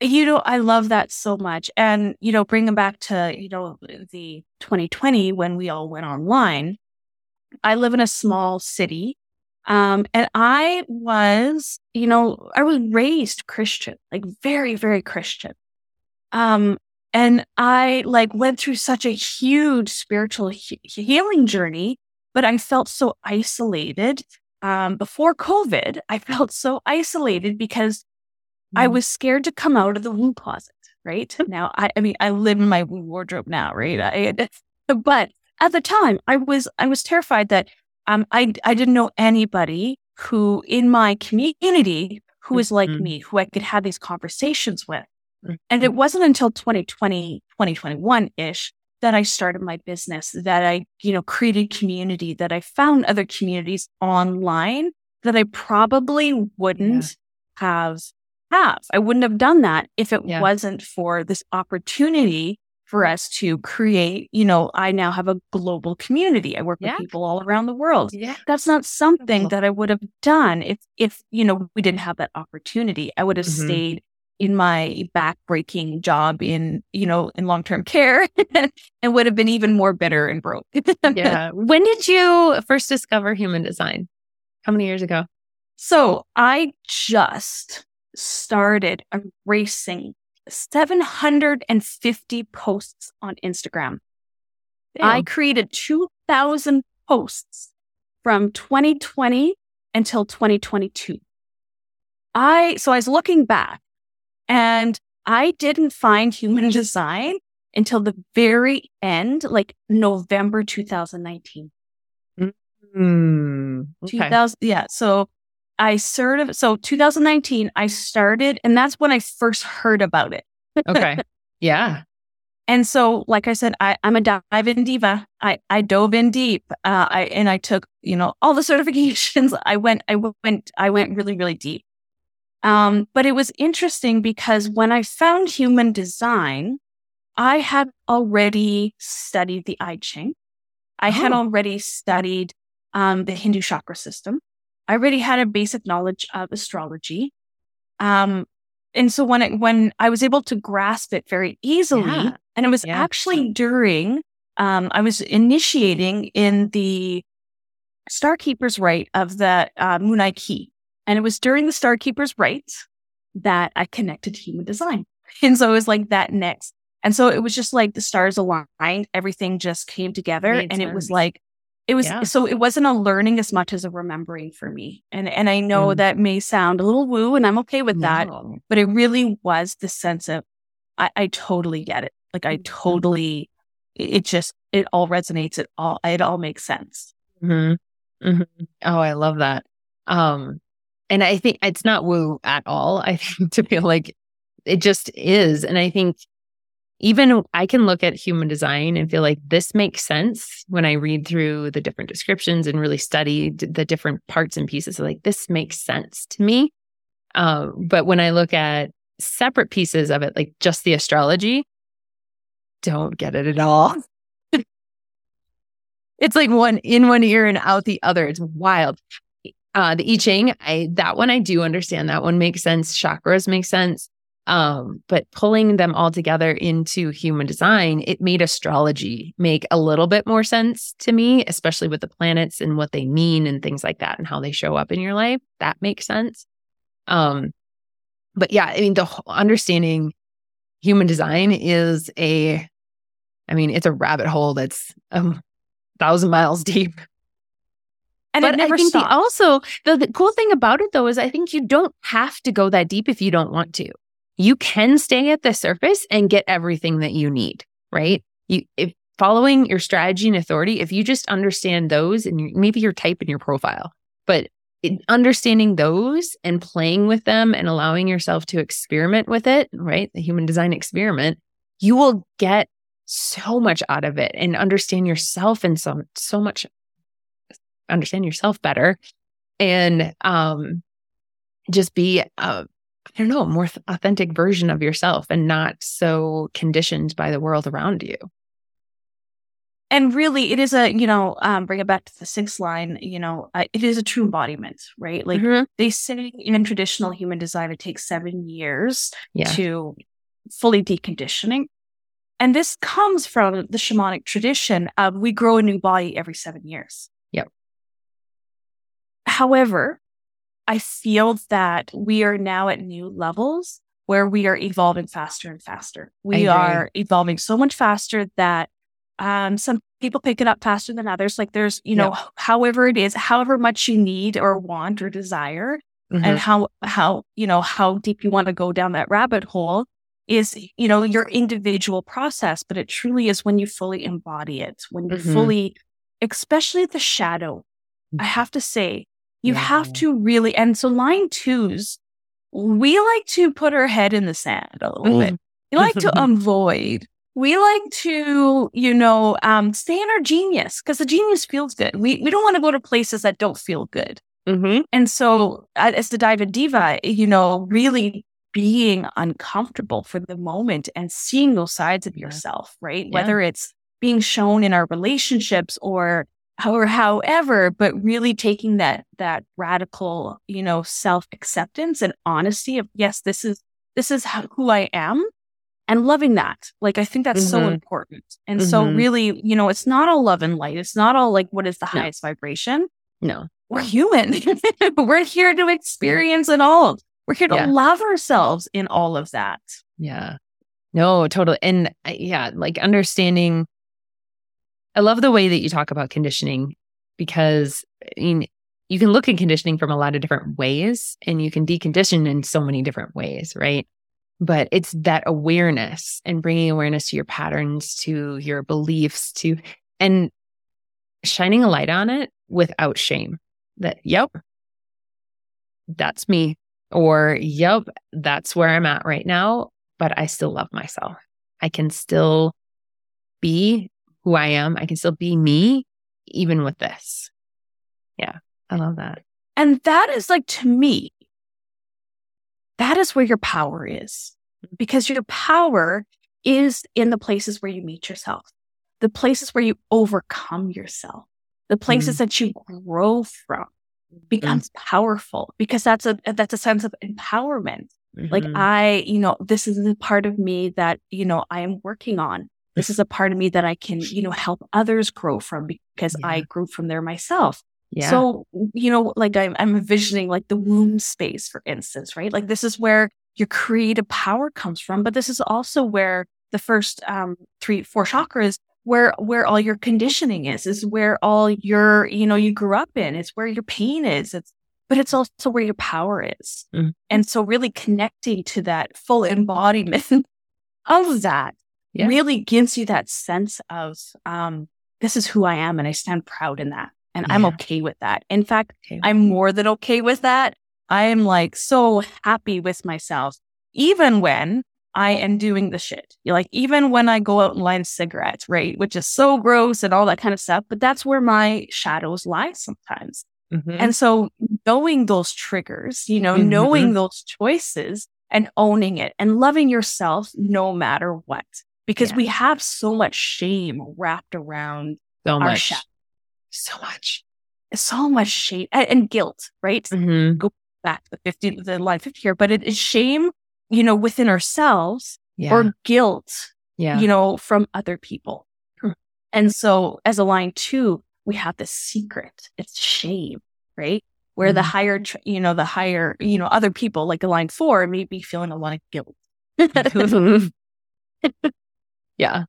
You know, I love that so much. And, you know, bringing back to, you know, the 2020 when we all went online, I live in a small city. Um, and I was, you know, I was raised Christian, like very, very Christian. Um, and I like went through such a huge spiritual he- healing journey, but I felt so isolated um, before COVID, I felt so isolated because mm. I was scared to come out of the womb closet. Right now, I, I mean, I live in my wardrobe now, right? I, but at the time, I was I was terrified that um, I I didn't know anybody who in my community who was like mm-hmm. me, who I could have these conversations with. Mm-hmm. And it wasn't until 2020, 2021 ish that I started my business, that I, you know, created community, that I found other communities online that I probably wouldn't yeah. have have. I wouldn't have done that if it yeah. wasn't for this opportunity for us to create, you know, I now have a global community. I work yeah. with people all around the world. Yeah. That's not something that I would have done if if, you know, we didn't have that opportunity. I would have mm-hmm. stayed in my backbreaking job in, you know, in long-term care and would have been even more bitter and broke. yeah. When did you first discover human design? How many years ago? So I just started erasing 750 posts on Instagram. Damn. I created 2000 posts from 2020 until 2022. I, so I was looking back and I didn't find human design until the very end, like November 2019. Mm, okay. 2000, yeah. So I sort of, so 2019, I started, and that's when I first heard about it. okay. Yeah. And so, like I said, I, I'm a dive in diva. I, I dove in deep. Uh, I, and I took, you know, all the certifications. I went, I went, I went really, really deep. Um, but it was interesting because when I found human design, I had already studied the I Ching. I oh. had already studied um, the Hindu chakra system. I already had a basic knowledge of astrology. Um, and so when it, when I was able to grasp it very easily, yeah. and it was yeah. actually during um, I was initiating in the Star Keeper's Rite of the uh, Munay-Ki. And it was during the Star Keeper's rites that I connected to human design. And so it was like that next. And so it was just like the stars aligned, everything just came together. Made and sense. it was like, it was Yeah. so it wasn't a learning as much as a remembering for me. And and I know Mm. that may sound a little woo and I'm okay with that, but it really was the sense of I, I totally get it. Like I Mhm. totally it just it all resonates. It all it all makes sense. hmm hmm Oh, I love that. Um, and I think it's not woo at all. I think to feel like it just is. And I think even I can look at human design and feel like this makes sense when I read through the different descriptions and really study the different parts and pieces. Like this makes sense to me. Um, but when I look at separate pieces of it, like just the astrology, don't get it at all. it's like one in one ear and out the other. It's wild. Uh, the I Ching, I that one I do understand. That one makes sense. Chakras make sense. Um, but pulling them all together into human design, it made astrology make a little bit more sense to me, especially with the planets and what they mean and things like that and how they show up in your life. That makes sense. Um, but yeah, I mean, the whole understanding human design is a, I mean, it's a rabbit hole that's a thousand miles deep. And but I think the, also the, the cool thing about it though is I think you don't have to go that deep if you don't want to. You can stay at the surface and get everything that you need, right? You if following your strategy and authority, if you just understand those and maybe your type and your profile, but understanding those and playing with them and allowing yourself to experiment with it, right? The human design experiment, you will get so much out of it and understand yourself and so so much understand yourself better and um just be a I don't know, a more authentic version of yourself and not so conditioned by the world around you. and really it is a you know um bring it back to the sixth line you know uh, it is a true embodiment right like Mhm. they say in traditional human design it takes seven years yeah. to fully deconditioning and this comes from the shamanic tradition of we grow a new body every seven years Yep. however i feel that we are now at new levels where we are evolving faster and faster we are evolving so much faster that um, some people pick it up faster than others. Like there's, you know, however it is, however much you need or want or desire, Mhm. and how how you know how deep you want to go down that rabbit hole is you know your individual process. But it truly is when you fully embody it, when you Mhm. fully, especially the shadow. I have to say, you have to really, and so line twos, we like to put our head in the sand a little bit. We like to avoid. We like to, you know, um, stay in our genius because the genius feels good. We we don't want to go to places that don't feel good. Mhm. And so, as the diva diva, you know, really being uncomfortable for the moment and seeing those sides of yourself, right? Yeah. Whether it's being shown in our relationships or or however, but really taking that that radical, you know, self acceptance and honesty of yes, this is this is how, who I am, and loving that. Like I think that's so Mhm. important. And so, Mhm. really, you know, it's not all love and light. It's not all like what is the No. highest vibration No. we're human. But we're here to experience it all. We're here to Yeah. love ourselves in all of that. Yeah. No, totally. And uh, yeah, like understanding. I love the way that you talk about conditioning because I mean, you can look at conditioning from a lot of different ways and you can decondition in so many different ways, right? But it's that awareness and bringing awareness to your patterns, to your beliefs, to, and shining a light on it without shame that, yep, that's me. Or, yep, that's where I'm at right now, but I still love myself. I can still be who I am. I can still be me, even with this. Yeah, I love that. And that is like to me, that is where your power is mm-hmm. because your power is in the places where you meet yourself, the places where you overcome yourself, the places mm. that you grow from mm. becomes powerful because that's a that's a sense of empowerment like Mhm. i you know this is a part of me that you know i am working on this is a part of me that i can you know help others grow from because i grew from there myself yeah. so you know like I'm, I'm envisioning like the womb space for instance right like this is where your creative power comes from but this is also where the first um three four chakras where where all your conditioning is is where all your you know you grew up in it's where your pain is it's but it's also where your power is Mhm. and so really connecting to that full embodiment of that Yeah. really gives you that sense of um this is who i am and i stand proud in that and i'm okay with that in fact Okay. i'm more than okay with that i am like so happy with myself even when I am doing the shit. You're like, even when I go out and light a cigarette, right? Which is so gross and all that kind of stuff. But that's where my shadows lie sometimes. Mhm. And so knowing those triggers, you know, Mhm. knowing those choices and owning it and loving yourself no matter what. Because Yeah. we have so much shame wrapped around so our much. shadow. So much. so much shame and, and guilt, right? Mhm. Back to the 50, the line 50 here, but it is shame, you know, within ourselves Yeah. or guilt yeah. you know, from other people. Hmm. And so as a line two, we have this secret. It's shame, right? Where the Mhm. higher, you know, the higher, you know, other people like a line four may be feeling a lot of guilt. yeah.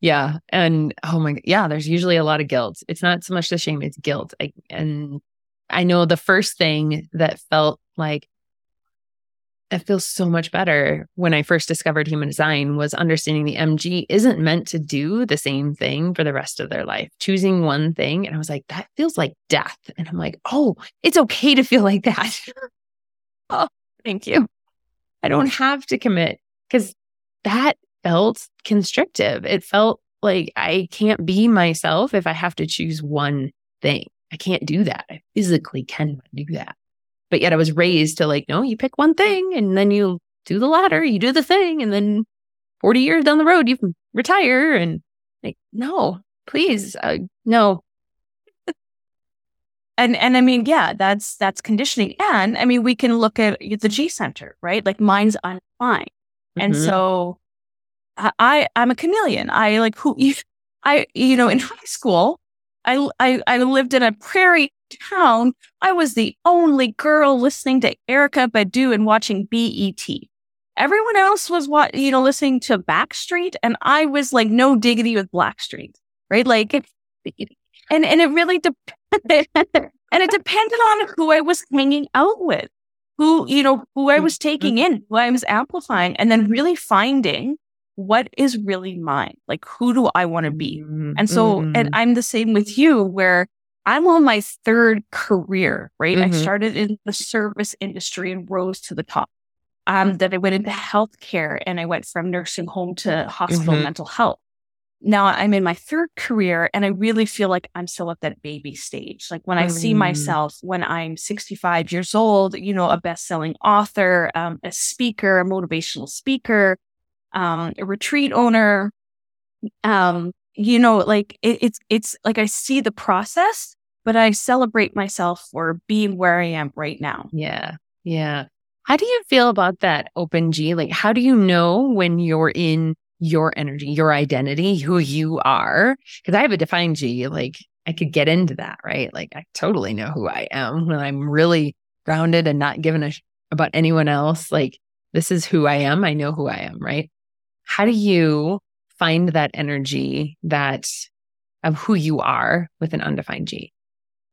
Yeah. And oh my, yeah, there's usually a lot of guilt. It's not so much the shame, it's guilt. I, and I know the first thing that felt like it feels so much better when I first discovered human design was understanding the MG isn't meant to do the same thing for the rest of their life. Choosing one thing. And I was like, that feels like death. And I'm like, oh, it's okay to feel like that. oh, thank you. I don't have to commit because that felt constrictive. It felt like I can't be myself if I have to choose one thing. I can't do that. I physically cannot do that. But yet I was raised to like, no, you pick one thing and then you do the ladder, you do the thing, and then 40 years down the road, you retire. And like, no, please, uh, no. And, and I mean, yeah, that's, that's conditioning. And I mean, we can look at the G center, right? Like mine's undefined. And Mhm. so I, I'm a chameleon. I like who you, I you know in high school, I I I lived in a prairie town. I was the only girl listening to Erykah Badu and watching BET. Everyone else was what you know listening to Backstreet, and I was like no diggity with Blackstreet, right? Like, and and it really depended, and it depended on who I was hanging out with who you know who i mm, was taking mm. in who i was amplifying and then really finding what is really mine like who do i want to be Mhm. and so Mhm. and i'm the same with you where i'm on my third career right i Mhm. started in the service industry and rose to the top um then i went into healthcare and i went from nursing home to hospital Mhm. mental health now I'm in my third career and I really feel like I'm still at that baby stage. Like when I see Mm. myself when I'm 65 years old, you know, a best-selling author, um, a speaker, a motivational speaker, um, a retreat owner, um, you know, like it, it's it's like I see the process, but I celebrate myself for being where I am right now. Yeah. Yeah. How do you feel about that open G? Like, how do you know when you're in your energy, your identity, who you are? Because I have a defined G. Like, I could get into that, right? Like, I totally know who I am when I'm really grounded and not giving a sh- about anyone else. Like, this is who I am. I know who I am, right? How do you find that energy that of who you are with an undefined G?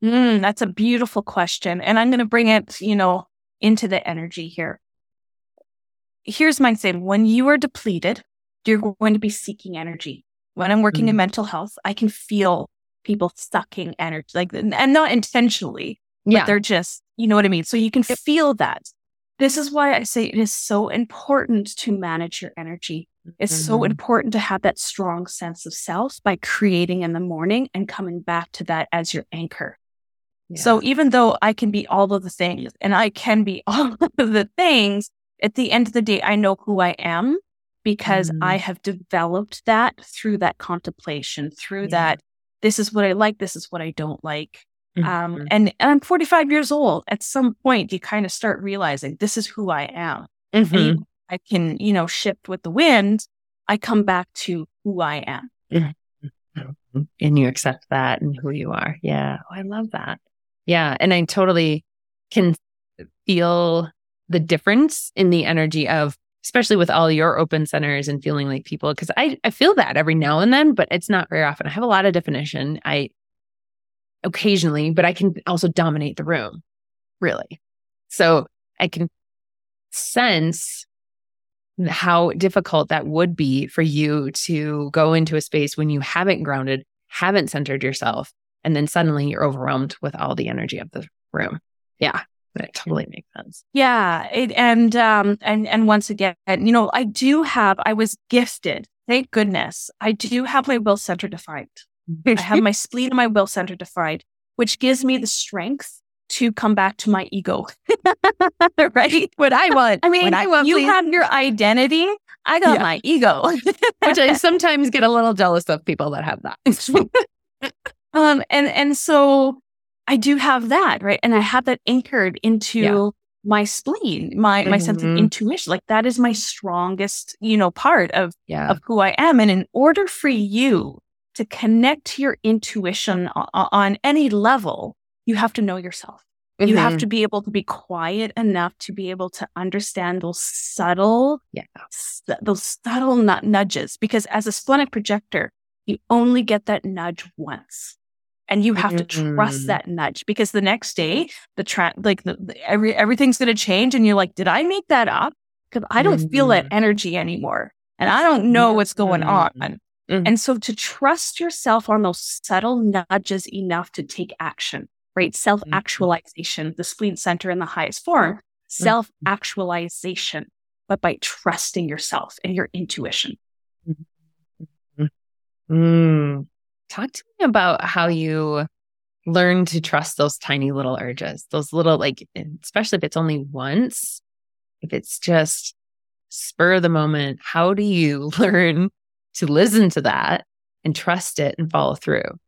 Mm, that's a beautiful question. And I'm going to bring it, you know, into the energy here. Here's my thing. When you are depleted, you're going to be seeking energy. When I'm working in Mm. mental health, I can feel people sucking energy, like, and not intentionally, but they're just, you know what I mean? So you can feel that. This is why I say it is so important to manage your energy. It's so Mhm. important to have that strong sense of self by creating in the morning and coming back to that as your anchor. So even though I can be all of the things and I can be all of the things, at the end of the day, I know who I am because Mhm. I have developed that through that contemplation, through Yeah. that this is what I like, this is what I don't like. Um, Mhm. and, and I'm 45 years old. At some point, you kind of start realizing this is who I am. And Mhm. I can, you know, shift with the wind. I come back to who I am. Mm-hmm. and you accept that and who you are. Yeah. Oh, I love that. Yeah. And I totally can feel the difference in the energy of especially with all your open centers and feeling like people, because I, I feel that every now and then, but it's not very often. I have a lot of definition. I occasionally, but I can also dominate the room, really. So I can sense how difficult that would be for you to go into a space when you haven't grounded, haven't centered yourself, and then suddenly you're overwhelmed with all the energy of the room. Yeah. That totally makes sense. Yeah. It, and, um, and, and once again, you know, I do have, I was gifted. Thank goodness. I do have my will center defined. I have my spleen and my will center defined, which gives me the strength to come back to my ego. right? What I want. I mean, I want, you please. have your identity. I got yeah. my ego. which I sometimes get a little jealous of people that have that. um, and and so I do have that, right? And I have that anchored into yeah. my spleen, my mm-hmm. my sense of mm-hmm. intuition. Like that is my strongest, you know, part of yeah. of who I am. And in order for you to connect to your intuition on, on any level, you have to know yourself. Mm-hmm. You have mm-hmm. to be able to be quiet enough to be able to understand those subtle, yeah, those subtle nudges. Because as a splenic projector, you only get that nudge once and you have mm-hmm. to trust mm-hmm. that nudge because the next day the tra- like the, the, every everything's going to change and you're like did i make that up because i don't mm-hmm. feel that mm-hmm. energy anymore and i don't know what's going on mm-hmm. and so to trust yourself on those subtle nudges enough to take action right? Mm-hmm. Self actualization the spleen center in the highest form mm-hmm. self actualization but by trusting yourself and your intuition. Mm. Talk to me about how you learn to trust those tiny little urges, those little, like, especially if it's only once, if it's just spur of the moment, how do you learn to listen to that and trust it and follow through?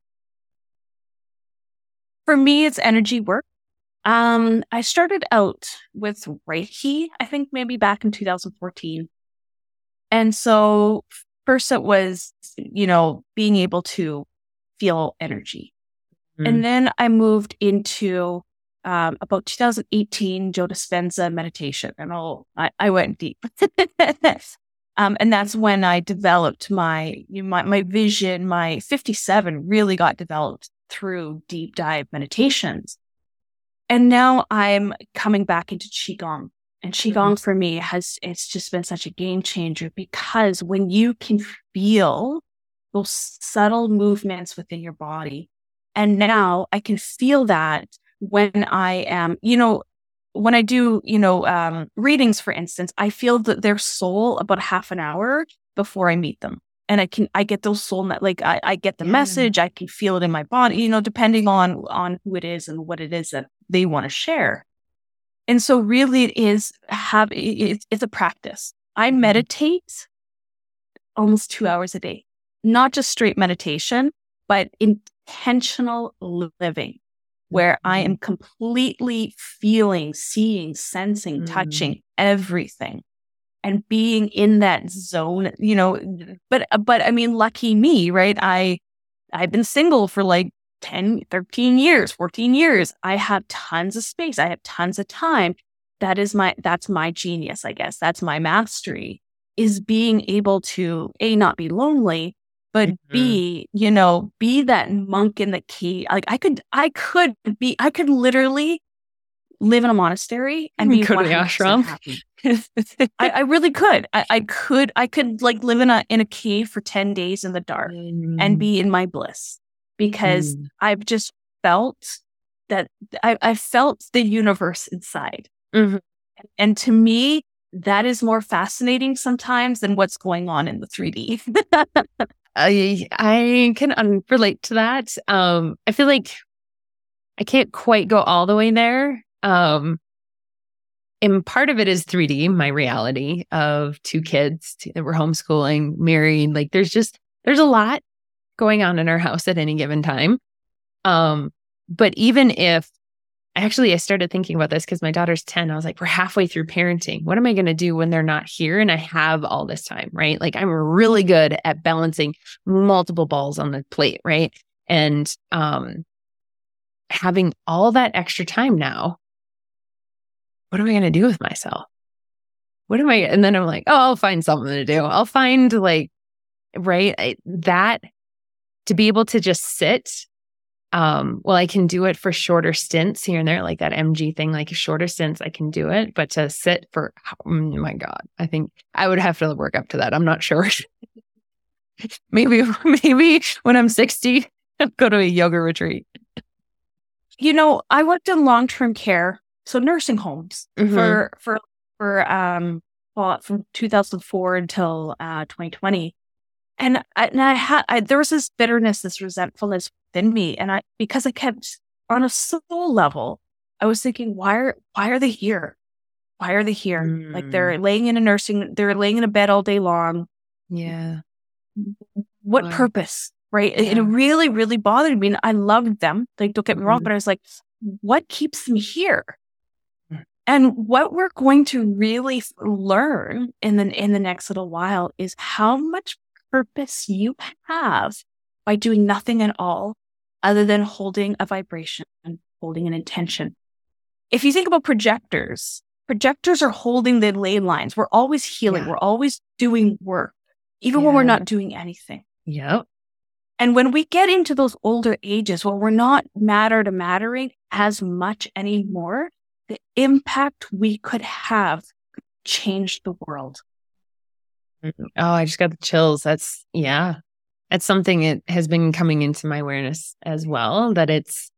For me, it's energy work. Um, I started out with Reiki, I think maybe back in 2014. And so first it was, you know, being able to feel energy. Mm-hmm. And then I moved into um, about 2018 Joe Dispenza meditation, and I'll, I, I went deep. um, and that's when I developed my, you my my vision. My 57 really got developed through deep dive meditations. And now I'm coming back into qigong. And qigong mm-hmm. for me has it's just been such a game changer because when you can feel those subtle movements within your body. And now I can feel that when I am, you know, when I do, you know, um, readings, for instance, I feel that their soul about half an hour before I meet them. And I can, I get those soul, like I, I get the yeah. message, I can feel it in my body, you know, depending on, on who it is and what it is that they want to share. And so really it is have, it, it's a practice. I mm-hmm. meditate almost two hours a day not just straight meditation, but intentional living where I am mm-hmm. completely feeling, seeing, sensing, mm. touching everything and being in that zone, you know, but, but I mean, lucky me, right? I, I've been single for like 10, 13 years, 14 years. I have tons of space. I have tons of time. That is my, that's my genius, I guess. That's my mastery is being able to A, not be lonely, but mm-hmm. be, you know, be that monk in the key. Like I could, I could be, I could literally live in a monastery and be go to the ashram. I, I, really could. I, I, could. I could like live in a in a cave for ten days in the dark mm. and be in my bliss because mm. I've just felt that I, I felt the universe inside. Mm-hmm. And to me, that is more fascinating sometimes than what's going on in the 3D. I I can relate to that. Um, I feel like I can't quite go all the way there. Um, and part of it is 3D, my reality of two kids that we're homeschooling, married. Like there's just there's a lot going on in our house at any given time. Um, but even if actually I started thinking about this because my daughter's 10. I was like, we're halfway through parenting. What am I going to do when they're not here and I have all this time, right? Like I'm really good at balancing multiple balls on the plate, right? And um having all that extra time now, what am I going to do with myself? what am I? And then I'm like, oh, I'll find something to do. I'll find like, right. I, that to be able to just sit. Um, well, I can do it for shorter stints here and there, like that MG thing, like shorter stints, I can do it. But to sit for, oh my God, I think I would have to work up to that. I'm not sure. maybe, maybe when I'm 60, I'll go to a yoga retreat. You know, I worked in long term care, so nursing homes mm-hmm. for, for for um well from 2004 until uh 2020 and I, and I had I, there was this bitterness this resentfulness within me and I because I kept on a soul level I was thinking why are why are they here why are they here mm. like they're mm. laying in a nursing they're laying in a bed all day long yeah what wow. purpose right yeah. it, it, really really bothered me and I loved them like don't get me wrong mm. but I was like what keeps them here and what we're going to really learn in the in the next little while is how much purpose you have by doing nothing at all other than holding a vibration and holding an intention. If you think about projectors, projectors are holding the ley lines. We're always healing. Yeah. We're always doing work, even yeah. when we're not doing anything. Yep. And when we get into those older ages where we're not matter to mattering as much anymore, the impact we could have changed the world. Mm-hmm. Oh, I just got the chills. That's, yeah. That's something that has been coming into my awareness as well. That it's,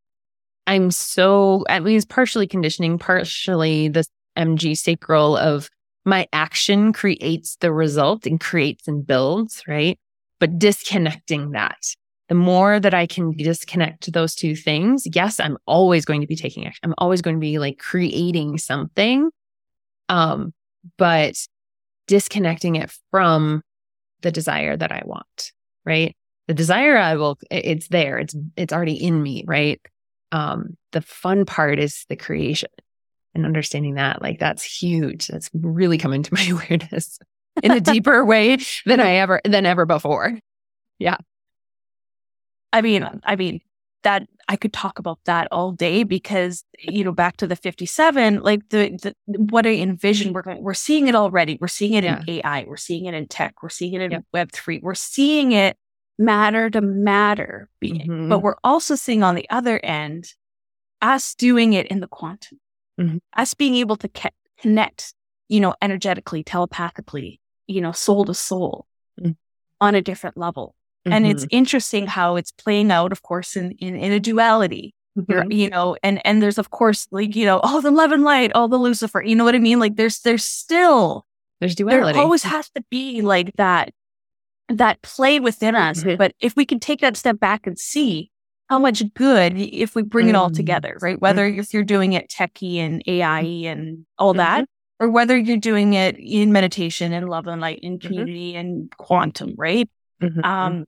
I'm so, at least partially conditioning, partially the MG sacral of my action creates the result and creates and builds, right? But disconnecting that the more that I can disconnect those two things, yes, I'm always going to be taking action. I'm always going to be like creating something. Um, but disconnecting it from the desire that I want, right? The desire I will, it's there. It's, it's already in me, right? Um, the fun part is the creation and understanding that like that's huge. That's really come into my awareness in a deeper way than I ever, than ever before. Yeah. I mean, I mean, that I could talk about that all day because you know back to the 57 like the, the what I envision we're we're seeing it already we're seeing it yeah. in AI we're seeing it in tech we're seeing it in yep. web 3 we're seeing it matter to matter being mm-hmm. but we're also seeing on the other end us doing it in the quantum mm-hmm. us being able to ke- connect you know energetically telepathically you know soul to soul mm-hmm. on a different level Mm-hmm. And it's mm-hmm. interesting how it's playing out, of course, in, in, in a duality. Mm-hmm. You know, and and there's of course like you know, all oh, the love and light, all the Lucifer. You know what I mean? Like there's there's still there's duality. There always has to be like that that play within us. Mm-hmm. But if we can take that step back and see how much good if we bring it all mm-hmm. together, right? Whether if you're doing it techie and AI and all that, or whether you're doing it in meditation and love and light and community and quantum, right? Um,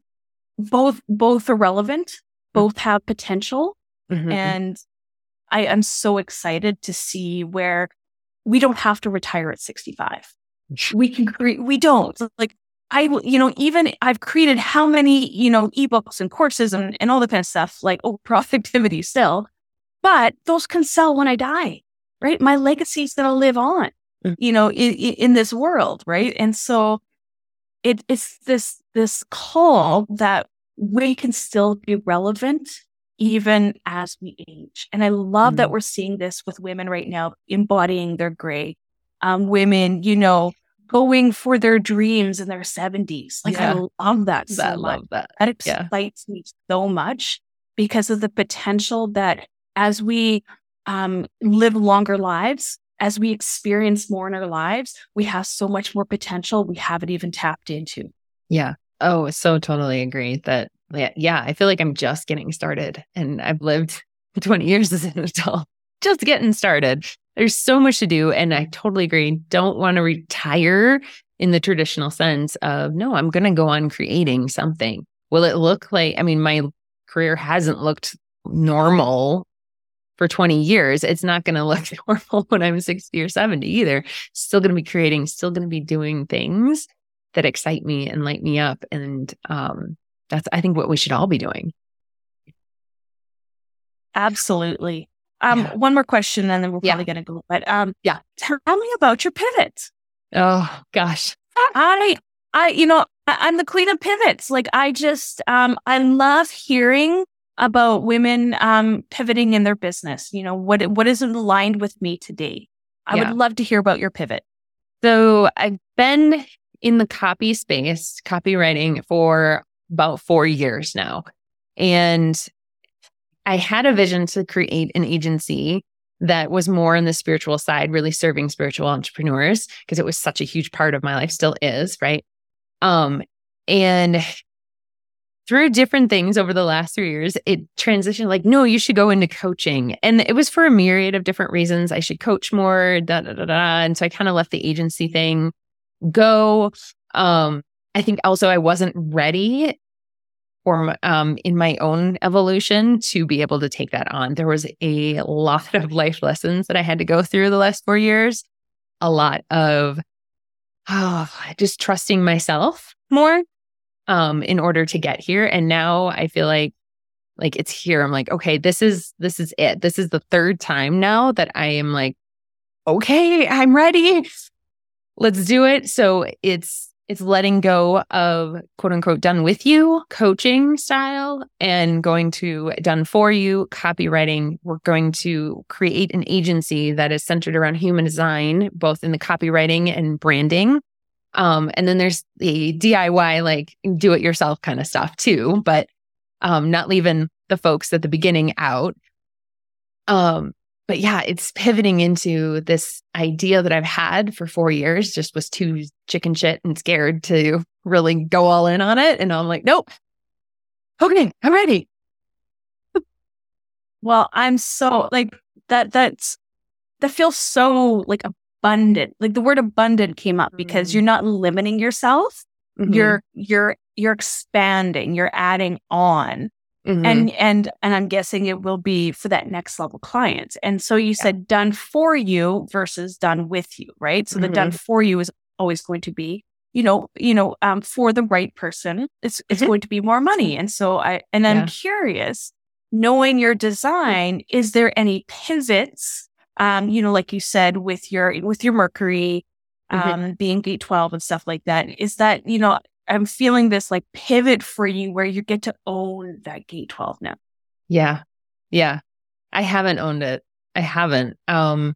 both both are relevant, mm-hmm. both have potential, mm-hmm, mm-hmm. and I am so excited to see where we don't have to retire at 65. We can create, we don't like, I, you know, even I've created how many, you know, ebooks and courses and, and all the kind of stuff like, oh, productivity still, but those can sell when I die, right? My legacy is going to live on, mm-hmm. you know, in, in this world, right? And so it, it's this this call that we can still be relevant even as we age. And I love mm. that we're seeing this with women right now embodying their gray. Um, women, you know, going for their dreams in their 70s. Like yeah. I love that so I much. Love that. that excites yeah. me so much because of the potential that as we um, live longer lives, as we experience more in our lives, we have so much more potential we haven't even tapped into. Yeah. Oh, so totally agree that, yeah, I feel like I'm just getting started and I've lived 20 years as an adult, just getting started. There's so much to do. And I totally agree. Don't want to retire in the traditional sense of, no, I'm going to go on creating something. Will it look like, I mean, my career hasn't looked normal for 20 years, it's not going to look normal when I'm 60 or 70 either. Still going to be creating, still going to be doing things that excite me and light me up. And um, that's, I think, what we should all be doing. Absolutely. Um, yeah. One more question, and then we're probably yeah. going to go. But um, yeah, tell me about your pivot. Oh gosh. I, I, you know, I, am the queen of pivots. Like I just, um, I love hearing about women, um, pivoting in their business. You know, what, what is aligned with me today? I yeah. would love to hear about your pivot. So I've been in the copy space, copywriting for about four years now. And I had a vision to create an agency that was more on the spiritual side, really serving spiritual entrepreneurs because it was such a huge part of my life, still is, right? Um, and through different things over the last three years, it transitioned like, no, you should go into coaching. And it was for a myriad of different reasons. I should coach more, da da da da. And so I kind of left the agency thing go. Um, I think also I wasn't ready or um, in my own evolution to be able to take that on. There was a lot of life lessons that I had to go through the last four years, a lot of oh, just trusting myself more um, in order to get here. And now I feel like like it's here. I'm like, okay, this is this is it. This is the third time now that I am like, okay, I'm ready. Let's do it. So it's it's letting go of quote unquote done with you coaching style and going to done for you copywriting. We're going to create an agency that is centered around human design, both in the copywriting and branding. Um, and then there's the DIY, like do it yourself kind of stuff too, but um, not leaving the folks at the beginning out. Um, but yeah, it's pivoting into this idea that I've had for four years, just was too chicken shit and scared to really go all in on it. And I'm like, nope. Okay, I'm ready. well, I'm so like that, that's, that feels so like abundant. Like the word abundant came up because mm-hmm. you're not limiting yourself. Mm-hmm. You're, you're, you're expanding, you're adding on. Mm-hmm. And and and I'm guessing it will be for that next level client. And so you yeah. said done for you versus done with you, right? So mm-hmm. the done mm-hmm. for you is always going to be, you know, you know, um, for the right person, it's it's mm-hmm. going to be more money. And so I and I'm yeah. curious, knowing your design, is there any pivots? Um, you know, like you said, with your with your Mercury, mm-hmm. um, being gate 12 and stuff like that. Is that, you know, I'm feeling this like pivot for you where you get to own that gate 12 now. Yeah. Yeah. I haven't owned it. I haven't. Um,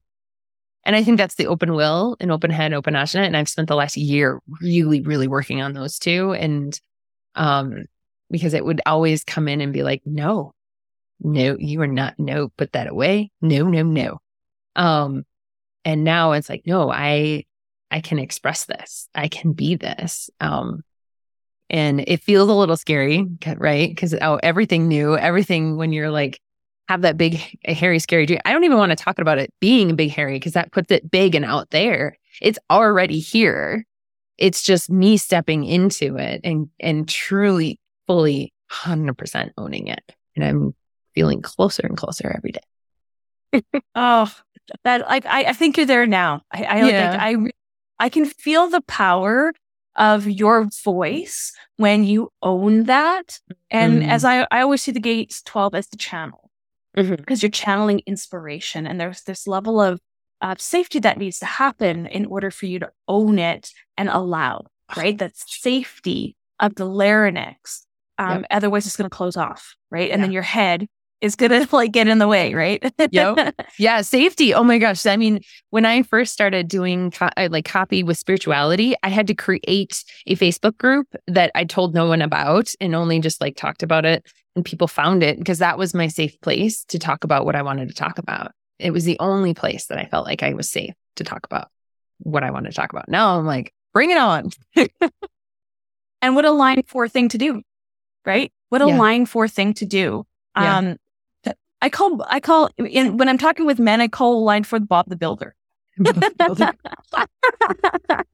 and I think that's the open will and open head, open passionate. And I've spent the last year really, really working on those two. And um, because it would always come in and be like, no, no, you are not, no, put that away. No, no, no. Um, and now it's like, no, I I can express this. I can be this. Um, and it feels a little scary, right? Because oh, everything new, everything when you're like have that big hairy scary dream. I don't even want to talk about it being big hairy because that puts it big and out there. It's already here. It's just me stepping into it and and truly fully 100% owning it. And I'm feeling closer and closer every day. oh, that like I, I think you're there now. I I, yeah. I I can feel the power of your voice when you own that. And mm as I, I always see the gates 12 as the channel because mm-hmm. you're channeling inspiration and there's this level of uh, safety that needs to happen in order for you to own it and allow, right? That safety of the larynx. Um, yep. Otherwise, it's going to close off, right? And yeah. then your head is gonna like get in the way, right? yep. Yeah, safety. Oh my gosh. I mean, when I first started doing co- uh, like copy with spirituality, I had to create a Facebook group that I told no one about and only just like talked about it and people found it because that was my safe place to talk about what I wanted to talk about. It was the only place that I felt like I was safe to talk about what I wanted to talk about. Now I'm like, bring it on. and what a line four thing to do, right? What a yeah. line four thing to do. Yeah. Um, I call I call in, when I'm talking with men, I call a line four Bob the Builder.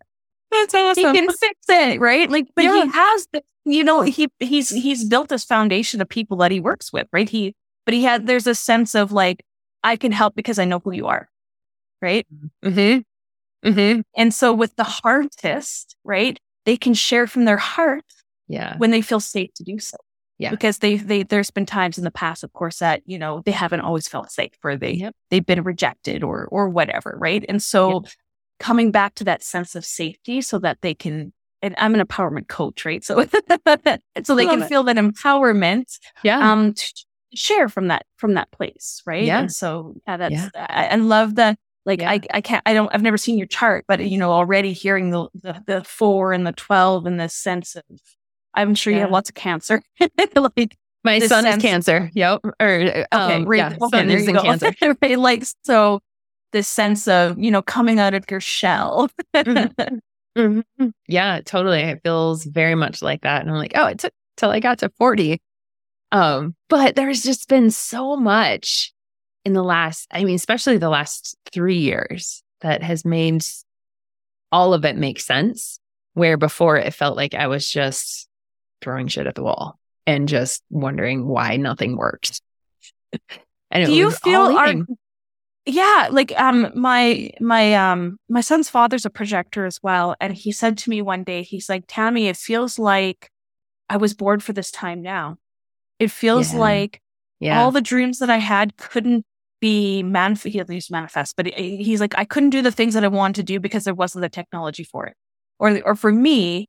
That's awesome. He can fix it, right? Like, but yeah. he has the, you know, he he's he's built this foundation of people that he works with, right? He, but he had there's a sense of like, I can help because I know who you are, right? Mm-hmm. Mm-hmm. And so with the artist, right, they can share from their heart, yeah, when they feel safe to do so. Yeah. Because they they there's been times in the past, of course, that, you know, they haven't always felt safe or they yep. they've been rejected or or whatever, right? And so yep. coming back to that sense of safety so that they can and I'm an empowerment coach, right? So so they can it. feel that empowerment yeah. um to share from that from that place, right? Yeah. And so yeah, that's yeah. I, I love the like yeah. I I can't I don't I've never seen your chart, but you know, already hearing the the, the four and the twelve and this sense of I'm sure yeah. you have lots of cancer. like my sun sense, is cancer. Yep. Or okay, um, right, yeah, okay, sun is in cancer. right, like so this sense of, you know, coming out of your shell. mm-hmm. Mm-hmm. Yeah, totally. It feels very much like that. And I'm like, oh, it took till I got to 40. Um, but there's just been so much in the last, I mean, especially the last three years that has made all of it make sense. Where before it felt like I was just throwing shit at the wall and just wondering why nothing worked. and Do you feel our yeah like um my my um my son's father's a projector as well and he said to me one day he's like tammy it feels like i was bored for this time now it feels yeah. like yeah. all the dreams that i had couldn't be manifest he used manifest but he's like i couldn't do the things that i wanted to do because there wasn't the technology for it or or for me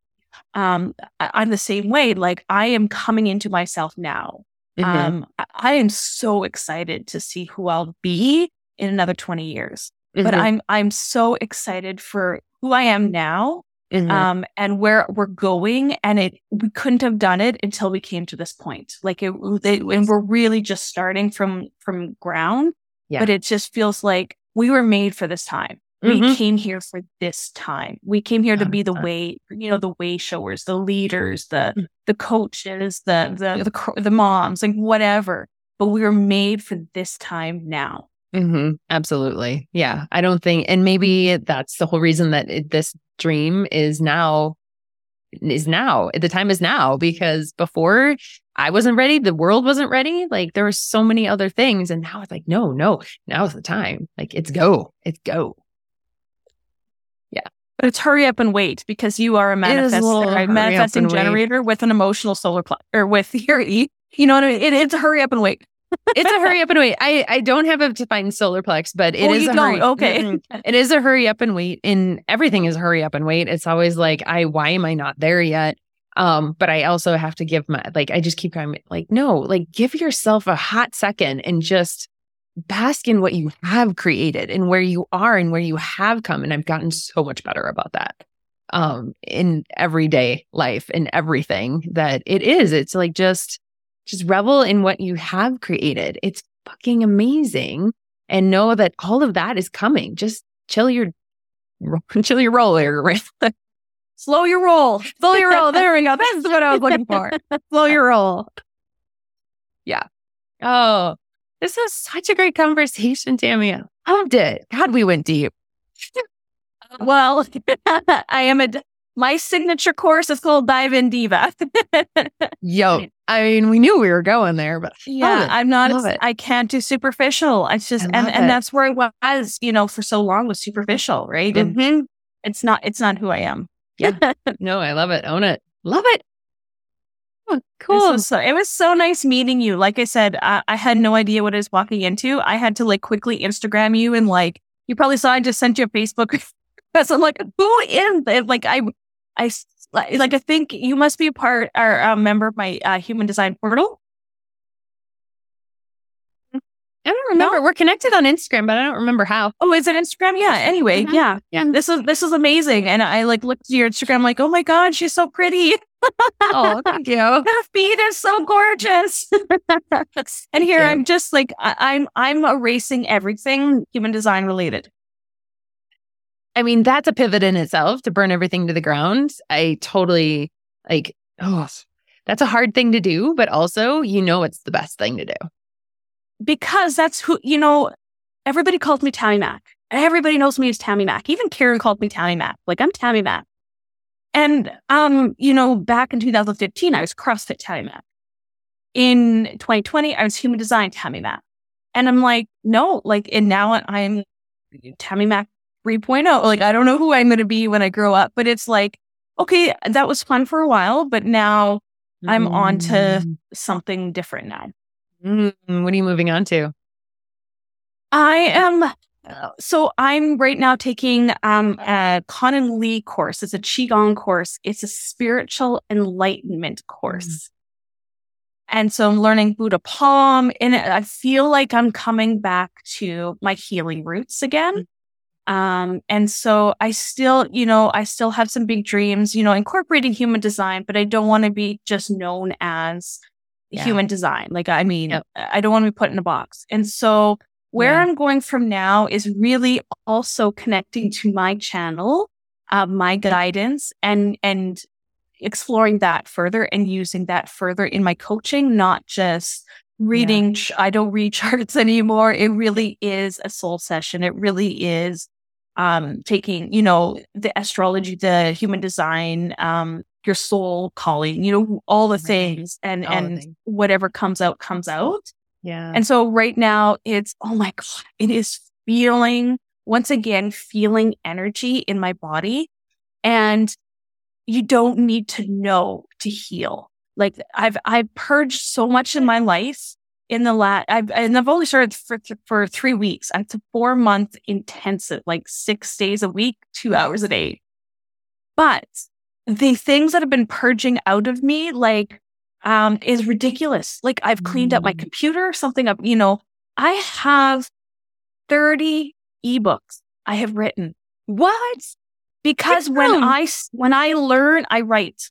um i'm the same way like i am coming into myself now mm-hmm. um I, am so excited to see who i'll be in another 20 years. Mm-hmm. But I'm I'm so excited for who I am now mm-hmm. um, and where we're going. And it we couldn't have done it until we came to this point. Like it, and we're really just starting from from ground. Yeah. But it just feels like we were made for this time. Mm-hmm. We came here for this time. We came here to be the way, you know, the way showers, the leaders, the mm. the coaches, the the the, the moms, like whatever. But we were made for this time now. Mm-hmm. Absolutely. Yeah. I don't think, and maybe that's the whole reason that it, this dream is now, is now. The time is now because before I wasn't ready, the world wasn't ready. Like there were so many other things. And now it's like, no, no, now's the time. Like it's go, it's go. But it's hurry up and wait because you are a manifest, a manifesting generator wait. with an emotional solar pl- or with your, E. you know what I mean? It, it's a hurry up and wait it's a hurry up and wait. I, I don't have a defined solar plex, but it oh, is a don't. hurry. Okay. It is a hurry up and wait. In everything is hurry up and wait. It's always like, I why am I not there yet? Um, but I also have to give my like I just keep going like, no, like give yourself a hot second and just bask in what you have created and where you are and where you have come. And I've gotten so much better about that um in everyday life and everything that it is. It's like just just revel in what you have created. It's fucking amazing. And know that all of that is coming. Just chill your chill your roll here. Slow your roll. Slow your roll. There we go. That's what I was looking for. Slow your roll. Yeah. Oh, this was such a great conversation, Tammy. I loved it. God, we went deep. well, I am a my signature course is called Dive In Diva. Yo, I mean, we knew we were going there, but yeah, I'm not. I can't do superficial. It's just, and it. and that's where it was, you know, for so long was superficial, right? Mm-hmm. And it's not. It's not who I am. Yeah. no, I love it. Own it. Love it. Oh, cool. So, it was so nice meeting you. Like I said, I, I had no idea what I was walking into. I had to like quickly Instagram you and like you probably saw I just sent you a Facebook. Because I'm like, who is Like I I like I think you must be a part or a member of my uh, human design portal. I don't remember. No? We're connected on Instagram, but I don't remember how. Oh, is it Instagram? Yeah. Anyway, mm-hmm. yeah, yeah. This is this is amazing, and I like looked at your Instagram, like, oh my god, she's so pretty. oh, thank you. Her feet are so gorgeous. and here I'm just like I, I'm I'm erasing everything human design related. I mean, that's a pivot in itself to burn everything to the ground. I totally like, oh, that's a hard thing to do, but also, you know, it's the best thing to do. Because that's who, you know, everybody calls me Tammy Mack. Everybody knows me as Tammy Mack. Even Karen called me Tammy Mack. Like, I'm Tammy Mack. And, um, you know, back in 2015, I was CrossFit Tammy Mack. In 2020, I was human design Tammy Mack. And I'm like, no, like, and now I'm Tammy Mack 3.0. Like, I don't know who I'm going to be when I grow up, but it's like, okay, that was fun for a while, but now mm. I'm on to mm. something different now. Mm. What are you moving on to? I am, so I'm right now taking um, a Conan Lee course. It's a Qigong course. It's a spiritual enlightenment course. Mm. And so I'm learning Buddha Palm and I feel like I'm coming back to my healing roots again. Um, and so I still, you know, I still have some big dreams, you know, incorporating human design, but I don't want to be just known as yeah. human design. Like, I mean, yep. I don't want to be put in a box. And so where yeah. I'm going from now is really also connecting to my channel, uh, my guidance and, and exploring that further and using that further in my coaching, not just reading. Yeah. I don't read charts anymore. It really is a soul session. It really is um, taking, you know, the astrology, the human design, um, your soul calling, you know, all the things and, all and things. whatever comes out, comes out. Yeah. And so right now it's, oh my God, it is feeling once again, feeling energy in my body. And you don't need to know to heal. Like I've, I've purged so much in my life in the last, I've, and I've only started for, for three weeks. It's a four month intensive, like six days a week, two hours a day. But the things that have been purging out of me, like, um, is ridiculous. Like I've cleaned up my mm. computer, something up, you know, I have 30 ebooks I have written. What? Because when I, when I learn, I write.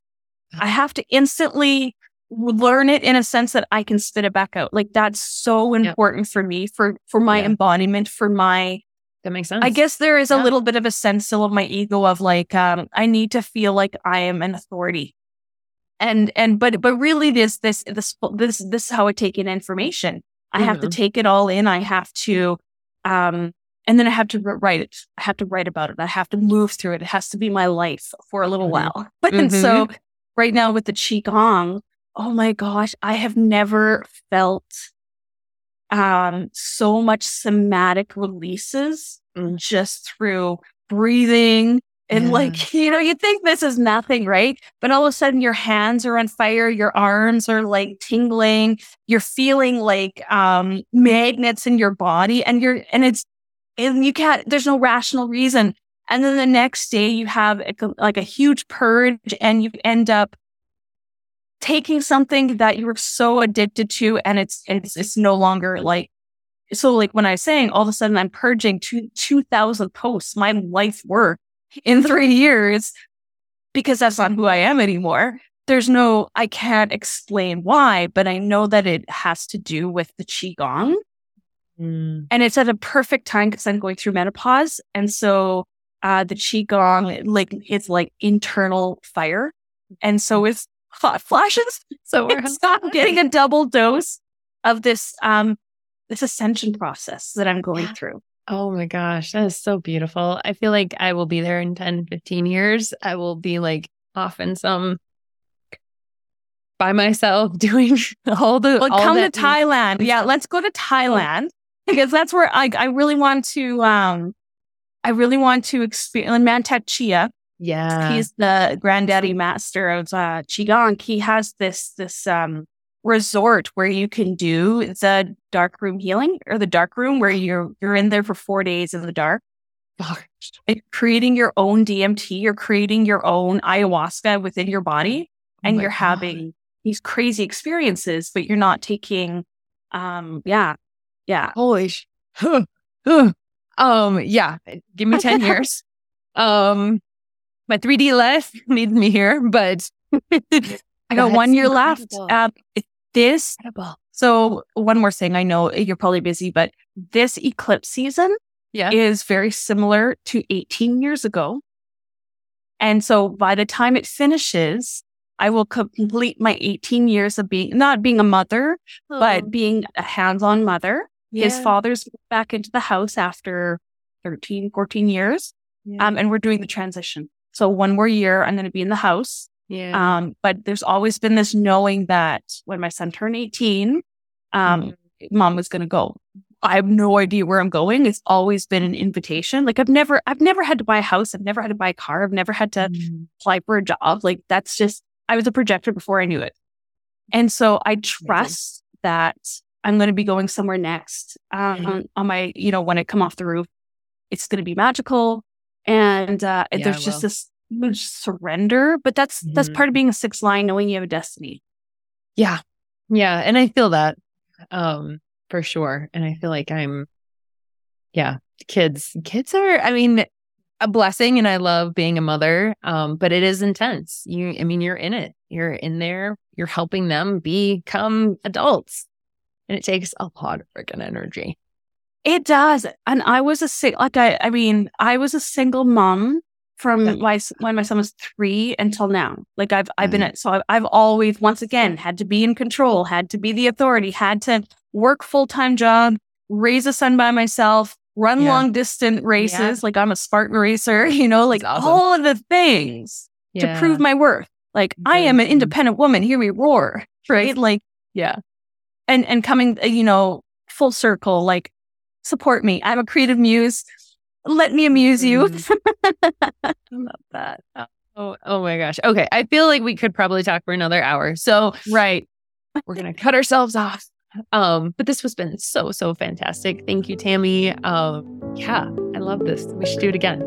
I have to instantly learn it in a sense that I can spit it back out. Like that's so important yep. for me, for, for my yeah. embodiment, for my, that makes sense. I guess there is yeah. a little bit of a sense still of my ego of like, um, I need to feel like I am an authority. And, and, but, but really this, this, this, this, this is how I take in information. I mm-hmm. have to mm-hmm. take it all in. I have to, um, and then I have to write it. I have to write about it. I have to move through it. It has to be my life for a little mm-hmm. while. But mm-hmm. so right now with the Qigong, oh my gosh, I have never felt um, so much somatic releases mm. just through breathing and yeah. like, you know, you think this is nothing, right? But all of a sudden your hands are on fire, your arms are like tingling, you're feeling like um magnets in your body and you're and it's and you can't there's no rational reason. And then the next day you have a, like a huge purge and you end up taking something that you were so addicted to and it's, it's, it's no longer like, so like when I was saying all of a sudden I'm purging two, 2000 posts, my life work in three years because that's not who I am anymore. There's no, I can't explain why, but I know that it has to do with the Qigong. Mm. And it's at a perfect time because I'm going through menopause. And so uh, the Qigong, like, it's like internal fire. And so it's hot flashes. So we're getting a double dose of this um this ascension process that I'm going through. Oh my gosh, that is so beautiful. I feel like I will be there in 10, 15 years. I will be like off in some by myself doing all the well, all come to Thailand. Yeah, let's go to Thailand because that's where I I really want to um I really want to experience Mantak Chia yeah. He's the granddaddy master of uh, Qigong. He has this, this, um, resort where you can do the dark room healing or the dark room where you're, you're in there for four days in the dark. You're creating your own DMT, you're creating your own ayahuasca within your body oh and oh you're God. having these crazy experiences, but you're not taking, um, yeah, yeah. Holy sh- um, yeah, give me 10 years. Um, my 3D life needs me here, but I got one year left. Um, this, incredible. so one more thing. I know you're probably busy, but this eclipse season yeah. is very similar to 18 years ago. And so by the time it finishes, I will complete my 18 years of being, not being a mother, oh. but being a hands-on mother. Yeah. His father's back into the house after 13, 14 years. Yeah. Um, and we're doing the transition. So one more year, I'm going to be in the house. Yeah. Um, but there's always been this knowing that when my son turned 18, um, mm-hmm. mom was going to go. I have no idea where I'm going. It's always been an invitation. Like I've never, I've never had to buy a house. I've never had to buy a car. I've never had to mm-hmm. apply for a job. Like that's just, I was a projector before I knew it. And so I trust mm-hmm. that I'm going to be going somewhere next um, mm-hmm. on, on, my, you know, when I come off the roof it's going to be magical. And uh, Yeah, there's just this surrender, but that's that's Mhm. part of being a sixth line, knowing you have a destiny. Yeah. Yeah. And I feel that um for sure. And I feel like I'm yeah, kids. Kids are, I mean, a blessing and I love being a mother. Um, but it is intense. You I mean, you're in it. You're in there, you're helping them become adults. And it takes a lot of freaking energy. It does. And I was a sing like I I mean, I was a single mom from Yeah. my when my son was three until now. Like I've I've been Mm. at so I've, I've always once again had to be in control, had to be the authority, had to work full time job, raise a son by myself, run Yeah. long distance races. Like I'm a Spartan racer, you know, like awesome. all of the things to prove my worth. Like I am an Mhm. independent woman. Hear me roar, right? Like Yeah. and and coming uh, you know full circle like support me i'm a creative muse let me amuse you I love that. Oh, oh my gosh. Okay. I feel like we could probably talk for another hour. So right we're gonna cut ourselves off. Um, but this has been so, so fantastic. Thank you, Tammy. Um, yeah, I love this. We should do it again.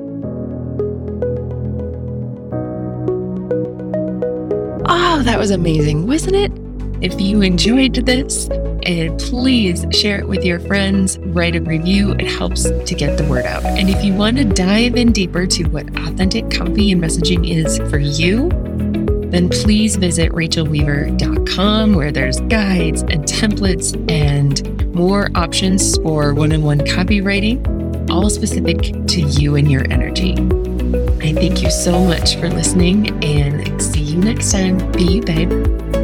Oh, that was amazing, wasn't it? If you enjoyed this, and please share it with your friends, write a review. It helps to get the word out. And if you want to dive in deeper to what authentic copy and messaging is for you, then please visit rachelweaver.com where there's guides and templates and more options for one on one copywriting, all specific to you and your energy. I thank you so much for listening and see you next time. Be you, babe.